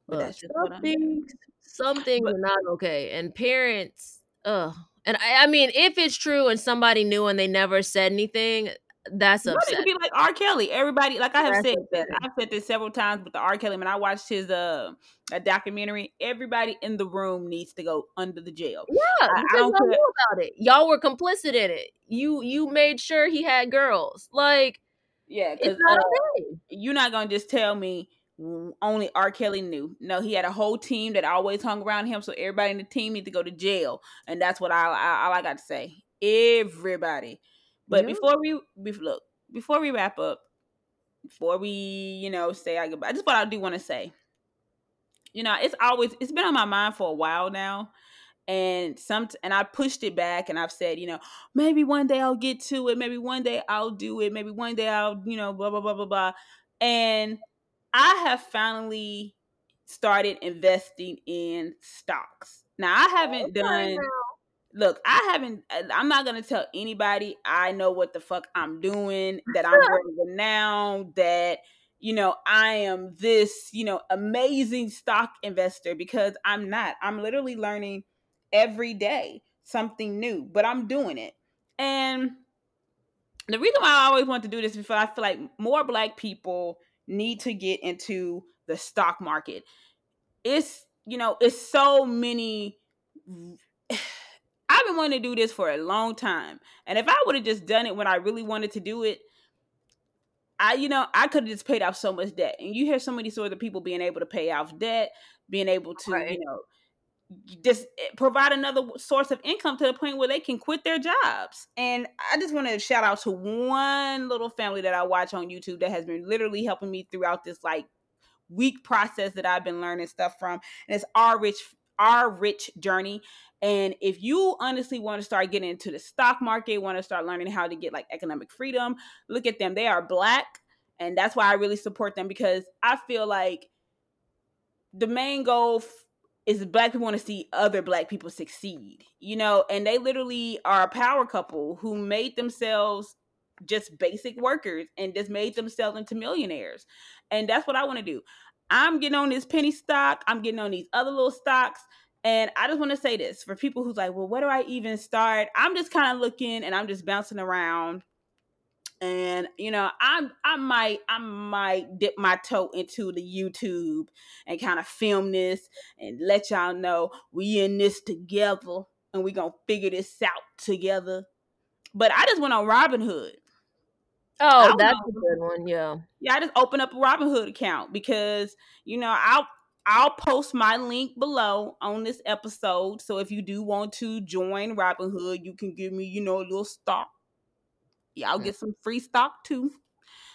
But that's just some things, some things but, are not okay. And parents, ugh. And I, I mean, if it's true and somebody knew and they never said anything, that's upsetting. It could be like R. Kelly. Everybody, like I have that's said, that I've said this several times with the R. Kelly. When I watched his uh a documentary, everybody in the room needs to go under the jail. Yeah, I, I don't know about it. Y'all were complicit in it. You you made sure he had girls. Like, yeah, it's not uh, okay. You're not gonna just tell me only R. Kelly knew. No, he had a whole team that always hung around him, so everybody in the team need to go to jail, and that's what I, I all I got to say. Everybody. But yeah. before we, we look, before we wrap up, before we, you know, say our goodbye, just what I do want to say. You know, it's always it's been on my mind for a while now. And some and I pushed it back and I've said, you know, maybe one day I'll get to it, maybe one day I'll do it, maybe one day I'll, you know, blah blah blah blah blah. And I have finally started investing in stocks. Now I haven't done look, I haven't. Uh, I'm not gonna tell anybody I know what the fuck I'm doing. That I'm working now. That you know I am this you know amazing stock investor because I'm not. I'm literally learning every day something new, but I'm doing it. And the reason why I always want to do this because I feel like more black people need to get into the stock market. It's you know it's so many I've been wanting to do this for a long time. And if I would have just done it when I really wanted to do it, I, you know, I could have just paid off so much debt. And you hear so many sort of people being able to pay off debt, being able to, right. you know, just eh, provide another source of income to the point where they can quit their jobs. And I just want to shout out to one little family that I watch on YouTube that has been literally helping me throughout this like week process that I've been learning stuff from. And it's our rich our rich journey and if you honestly want to start getting into the stock market, want to start learning how to get like economic freedom, look at them. They are black. And that's why I really support them because I feel like the main goal is black people want to see other black people succeed, you know, and they literally are a power couple who made themselves just basic workers and just made themselves into millionaires. And that's what I want to do. I'm getting on this penny stock, I'm getting on these other little stocks and I just want to say this for people who's like, well, where do I even start? I'm just kind of looking and I'm just bouncing around. And you know, I'm I might I might dip my toe into the YouTube and kind of film this and let y'all know we in this together and we gonna figure this out together. But I just went on Robinhood. Oh, that's know. a good one. Yeah. Yeah, I just opened up a Robinhood account because you know I'll I'll post my link below on this episode. So if you do want to join Robinhood, you can give me, you know, a little stock. Yeah, I'll get some free stock too.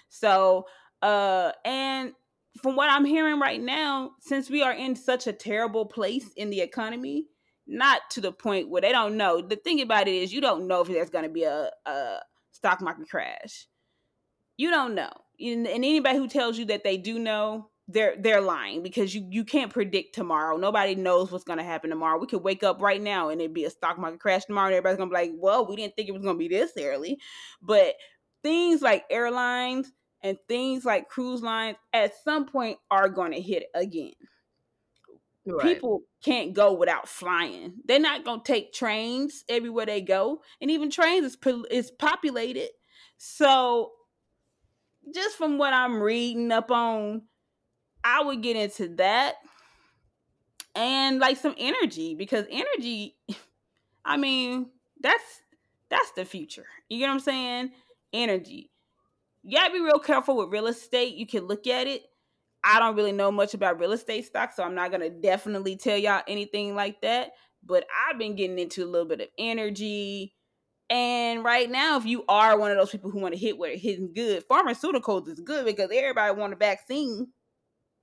So, uh, and from what I'm hearing right now, since we are in such a terrible place in the economy, not to the point where they don't know. The thing about it is, you don't know if there's going to be a, a stock market crash. You don't know. And anybody who tells you that they do know, they're they're lying because you you can't predict tomorrow. Nobody knows what's going to happen tomorrow. We could wake up right now and it'd be a stock market crash tomorrow. And everybody's gonna be like, "Well, we didn't think it was gonna be this early," but things like airlines and things like cruise lines at some point are going to hit again. Right. People can't go without flying. They're not going to take trains everywhere they go, and even trains is is populated. So, just from what I'm reading up on, I would get into that and like some energy because energy, I mean, that's that's the future. You get what I'm saying? Energy. You gotta be real careful with real estate. You can look at it. I don't really know much about real estate stocks, so I'm not gonna definitely tell y'all anything like that. But I've been getting into a little bit of energy. And right now, if you are one of those people who want to hit where hitting good, pharmaceuticals is good because everybody want a vaccine.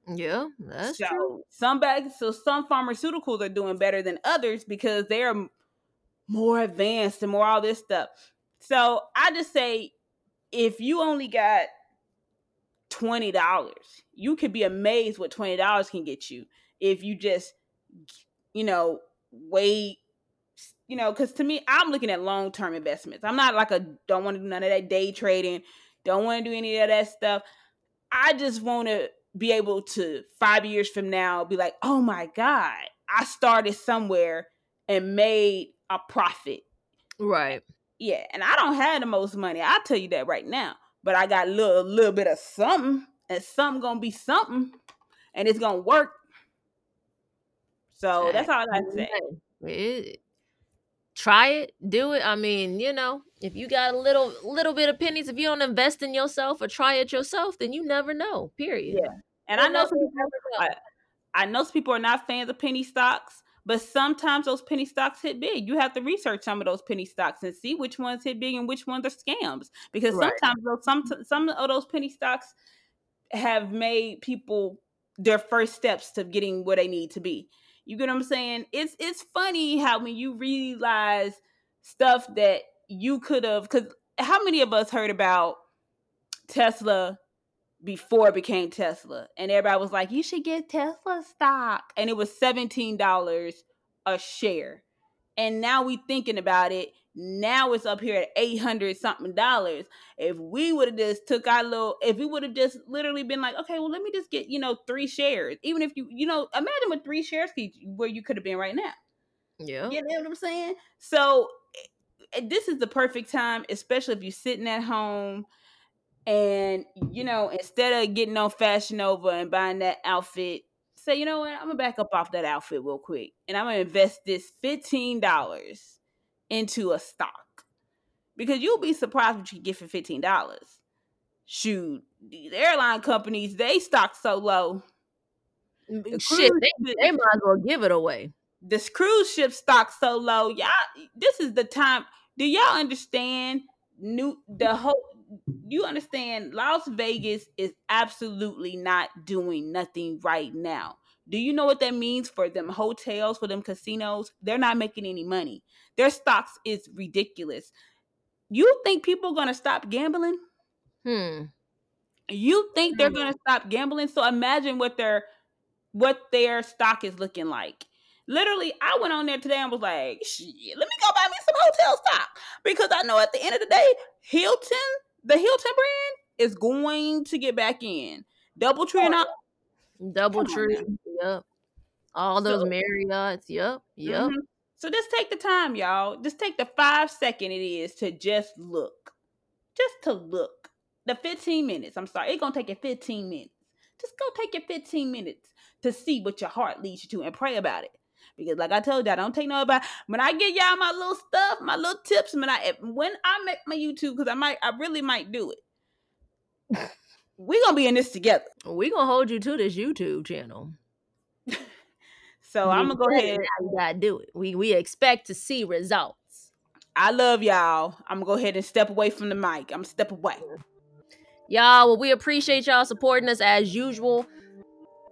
Yeah, that's so true. Some bags, so some pharmaceuticals are doing better than others because they're more advanced and more all this stuff. So I just say if you only got twenty dollars, you could be amazed what twenty dollars can get you if you just, you know, wait. You know, because to me, I'm looking at long term investments. I'm not like a don't want to do none of that day trading, don't want to do any of that stuff. I just want to be able to five years from now be like, oh my God, I started somewhere and made a profit. Right. Yeah. And I don't have the most money. I'll tell you that right now. But I got a little, little bit of something, and something gonna be something, and it's gonna work. So that's all I got to say. It, try it, do it. I mean, you know, if you got a little little bit of pennies, if you don't invest in yourself or try it yourself, then you never know. Period. Yeah. And I know some people I, I know some people are not fans of penny stocks, but sometimes those penny stocks hit big. You have to research some of those penny stocks and see which ones hit big and which ones are scams. Because right. sometimes those, some some of those penny stocks have made people their first steps to getting where they need to be. You get what I'm saying? It's it's funny how when you realize stuff that you could have because how many of us heard about Tesla before it became Tesla. And everybody was like, you should get Tesla stock. And it was $17 a share. And now we thinking about it. Now it's up here at 800 something dollars. If we would have just took our little, if we would have just literally been like, okay, well, let me just get, you know, three shares. Even if you, you know, imagine with three shares where you could have been right now. Yeah. You know what I'm saying? So eh, this is the perfect time, especially if you're sitting at home and you know, instead of getting on Fashion Nova and buying that outfit, say, you know what, I'm gonna back up off that outfit real quick, and I'm gonna invest this fifteen dollars into a stock because you'll be surprised what you get for fifteen dollars. Shoot, these airline companies they stock so low. The Shit, they, they might as well give it away. This cruise ship stock so low, y'all. This is the time. Do y'all understand? New the whole you understand Las Vegas is absolutely not doing nothing right now. Do you know what that means for them hotels, for them casinos? They're not making any money. Their stocks is ridiculous. You think people are going to stop gambling? Hmm. You think they're going to stop gambling? So imagine what their what their stock is looking like. Literally, I went on there today and was like, "Shit, let me go buy me some hotel stock because I know at the end of the day, Hilton the Hilton brand is going to get back in. Double tree and. Double tree. Yep. All those so, Marriotts. Yep. Yep. Mm-hmm. So just take the time, y'all. Just take the five second it is to just look. Just to look. The 15 minutes. I'm sorry. It's gonna take you 15 minutes. Just go take your 15 minutes to see what your heart leads you to and pray about it. Because like I told you, I don't take no about when I get y'all my little stuff, my little tips, when I when I make my YouTube, because I might I really might do it. we gonna be in this together. We gonna hold you to this YouTube channel. So I'm gonna go ahead. You gotta do it. We we expect to see results. I love y'all. I'm gonna go ahead and step away from the mic. I'm step away. Y'all, well, we appreciate y'all supporting us as usual.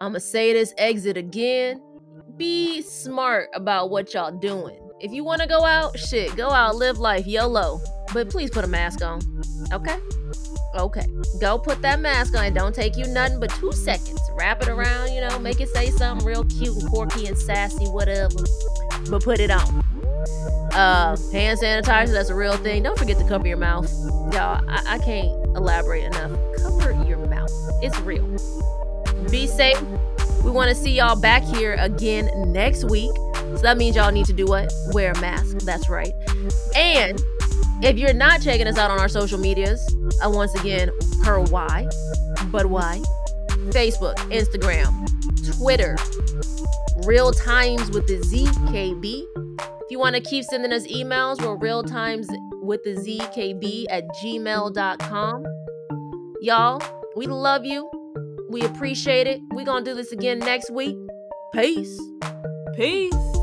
I'm gonna say this exit again be smart about what y'all doing. If you want to go out, shit, go out, live life, YOLO. But please put a mask on. Okay? Okay. Go put that mask on. It don't take you nothing but two seconds. Wrap it around, you know, make it say something real cute and quirky and sassy, whatever. But put it on. Uh, hand sanitizer, that's a real thing. Don't forget to cover your mouth. Y'all, I, I can't elaborate enough. Cover your mouth. It's real. Be safe. We want to see y'all back here again next week. So that means y'all need to do what? Wear a mask. That's right. And if you're not checking us out on our social medias, uh, once again, per why, but why? Facebook, Instagram, Twitter, Real Times with the ZKB. If you want to keep sending us emails, we're real times with the ZKB at gmail.com. Y'all, we love you. We appreciate it. We're going to do this again next week. Peace. Peace.